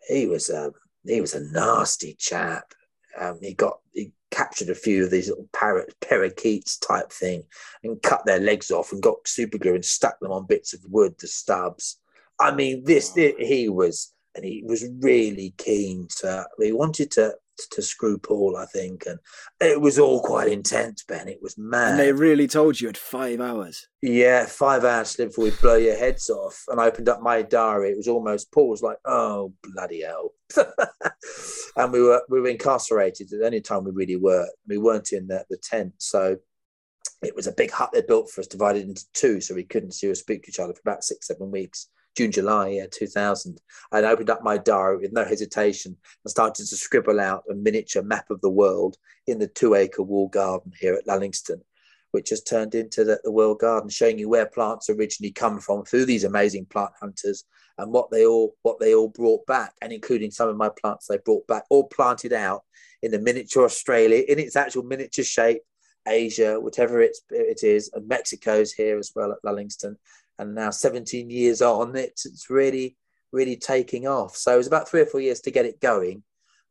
he was a he was a nasty chap. Um, he got he captured a few of these little parrot parakeets type thing and cut their legs off and got super glue and stuck them on bits of wood, the stubs. I mean, this oh. Wow. he was, and he was really keen to. He wanted to to screw Paul, I think, and it was all quite intense. Ben, it was mad. And they really told you at five hours. Yeah, five hours before we blow your heads off. And I opened up my diary. It was almost Paul was like, "Oh bloody hell!" and we were we were incarcerated. The only time we really were. We weren't in the, the tent, so it was a big hut they built for us, divided into two, so we couldn't see or speak to each other for about six, seven weeks. June, July, yeah, 2000. I opened up my diary with no hesitation and started to scribble out a miniature map of the world in the two acre wall garden here at Lullingstone which has turned into the, the world garden, showing you where plants originally come from through these amazing plant hunters and what they all what they all brought back, and including some of my plants they brought back, all planted out in the miniature Australia in its actual miniature shape, Asia, whatever it's, it is, and Mexico's here as well at Lullingstone. And now 17 years on, it's it's really really taking off. So it was about three or four years to get it going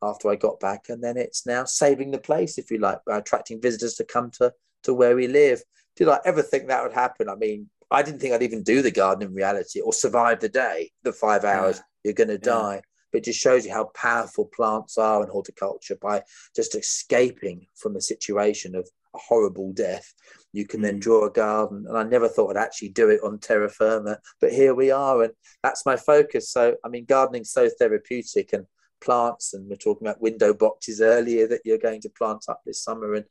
after I got back, and then it's now saving the place, if you like, by attracting visitors to come to to where we live. Did I ever think that would happen? I mean, I didn't think I'd even do the garden in reality or survive the day, the five hours. Yeah. You're going to die. But it just shows you how powerful plants are in horticulture by just escaping from a situation of a horrible death. You can then Mm. draw a garden. And I never thought I'd actually do it on terra firma, but here we are. And that's my focus. So, I mean, gardening's so therapeutic and plants, and we're talking about window boxes earlier that you're going to plant up this summer. And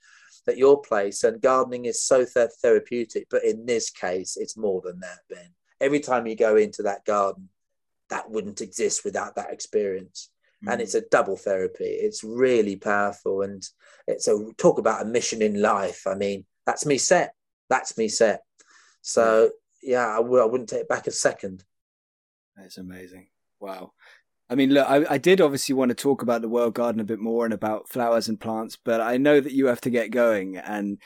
at your place and gardening is so th- therapeutic but in this case it's more than that ben every time you go into that garden that wouldn't exist without that experience and it's a double therapy it's really powerful and it's a talk about a mission in life i mean that's me set that's me set so yeah I w- I wouldn't take it back a second That's amazing. Wow. I mean, look, I, I did obviously want to talk about the world garden a bit more and about flowers and plants, but I know that you have to get going, and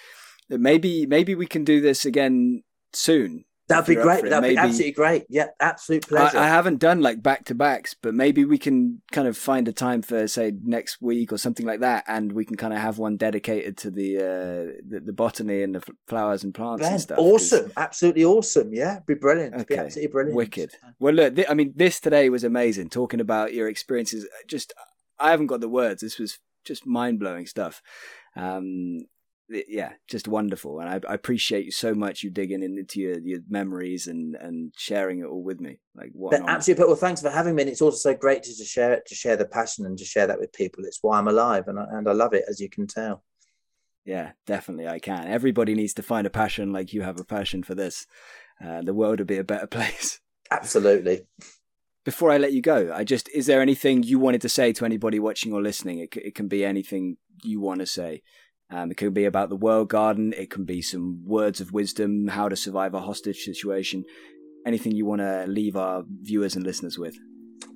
maybe maybe we can do this again soon. That'd be If you're up great that'd be absolutely great yeah absolute pleasure I, I haven't done like back to backs, but maybe we can kind of find a time for say next week or something like that, and we can kind of have one dedicated to the uh, the, the botany and the flowers and plants Ben, and stuff. 'cause- awesome absolutely awesome yeah be brilliant be Okay, absolutely brilliant Wicked. Well, look, th- I mean, this today was amazing. Talking about your experiences, just I haven't got the words. This was just mind blowing stuff. Um, yeah, just wonderful, and I, I appreciate you so much. You digging into your, your memories and and sharing it all with me. Like what? But an honor. absolutely, well, thanks for having me. And it's also so great to, to share it, to share the passion and to share that with people. It's why I'm alive, and I, and I love it, as you can tell. Yeah, definitely, I can. Everybody needs to find a passion like you have a passion for this. Uh, the world would be a better place. Absolutely. before I let you go, I just is there anything you wanted to say to anybody watching or listening? It, it can be anything you want to say. Um, it could be about the world garden. It can be some words of wisdom, how to survive a hostage situation. Anything you want to leave our viewers and listeners with.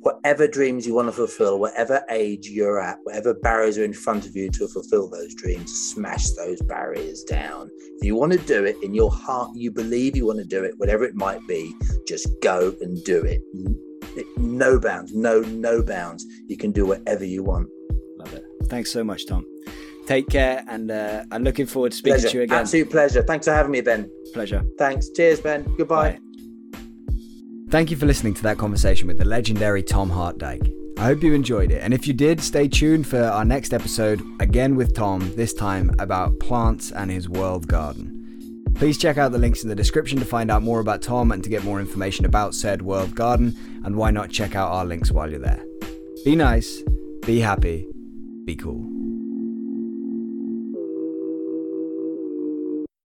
Whatever dreams you want to fulfill, whatever age you're at, whatever barriers are in front of you to fulfill those dreams, smash those barriers down. If you want to do it in your heart, you believe you want to do it, whatever it might be, just go and do it. No bounds, no, no bounds. You can do whatever you want. Love it. Thanks so much, Tom. Take care, and uh, I'm looking forward to speaking Pleasure. to you again. Absolute pleasure. Thanks for having me, Ben. Pleasure. Thanks. Cheers, Ben. Goodbye. Bye. Thank you for listening to that conversation with the legendary Tom Hart Dyke. I hope you enjoyed it, and if you did, stay tuned for our next episode, again with Tom, this time about plants and his world garden. Please check out the links in the description to find out more about Tom and to get more information about said world garden, and why not check out our links while you're there. Be nice, be happy, be cool.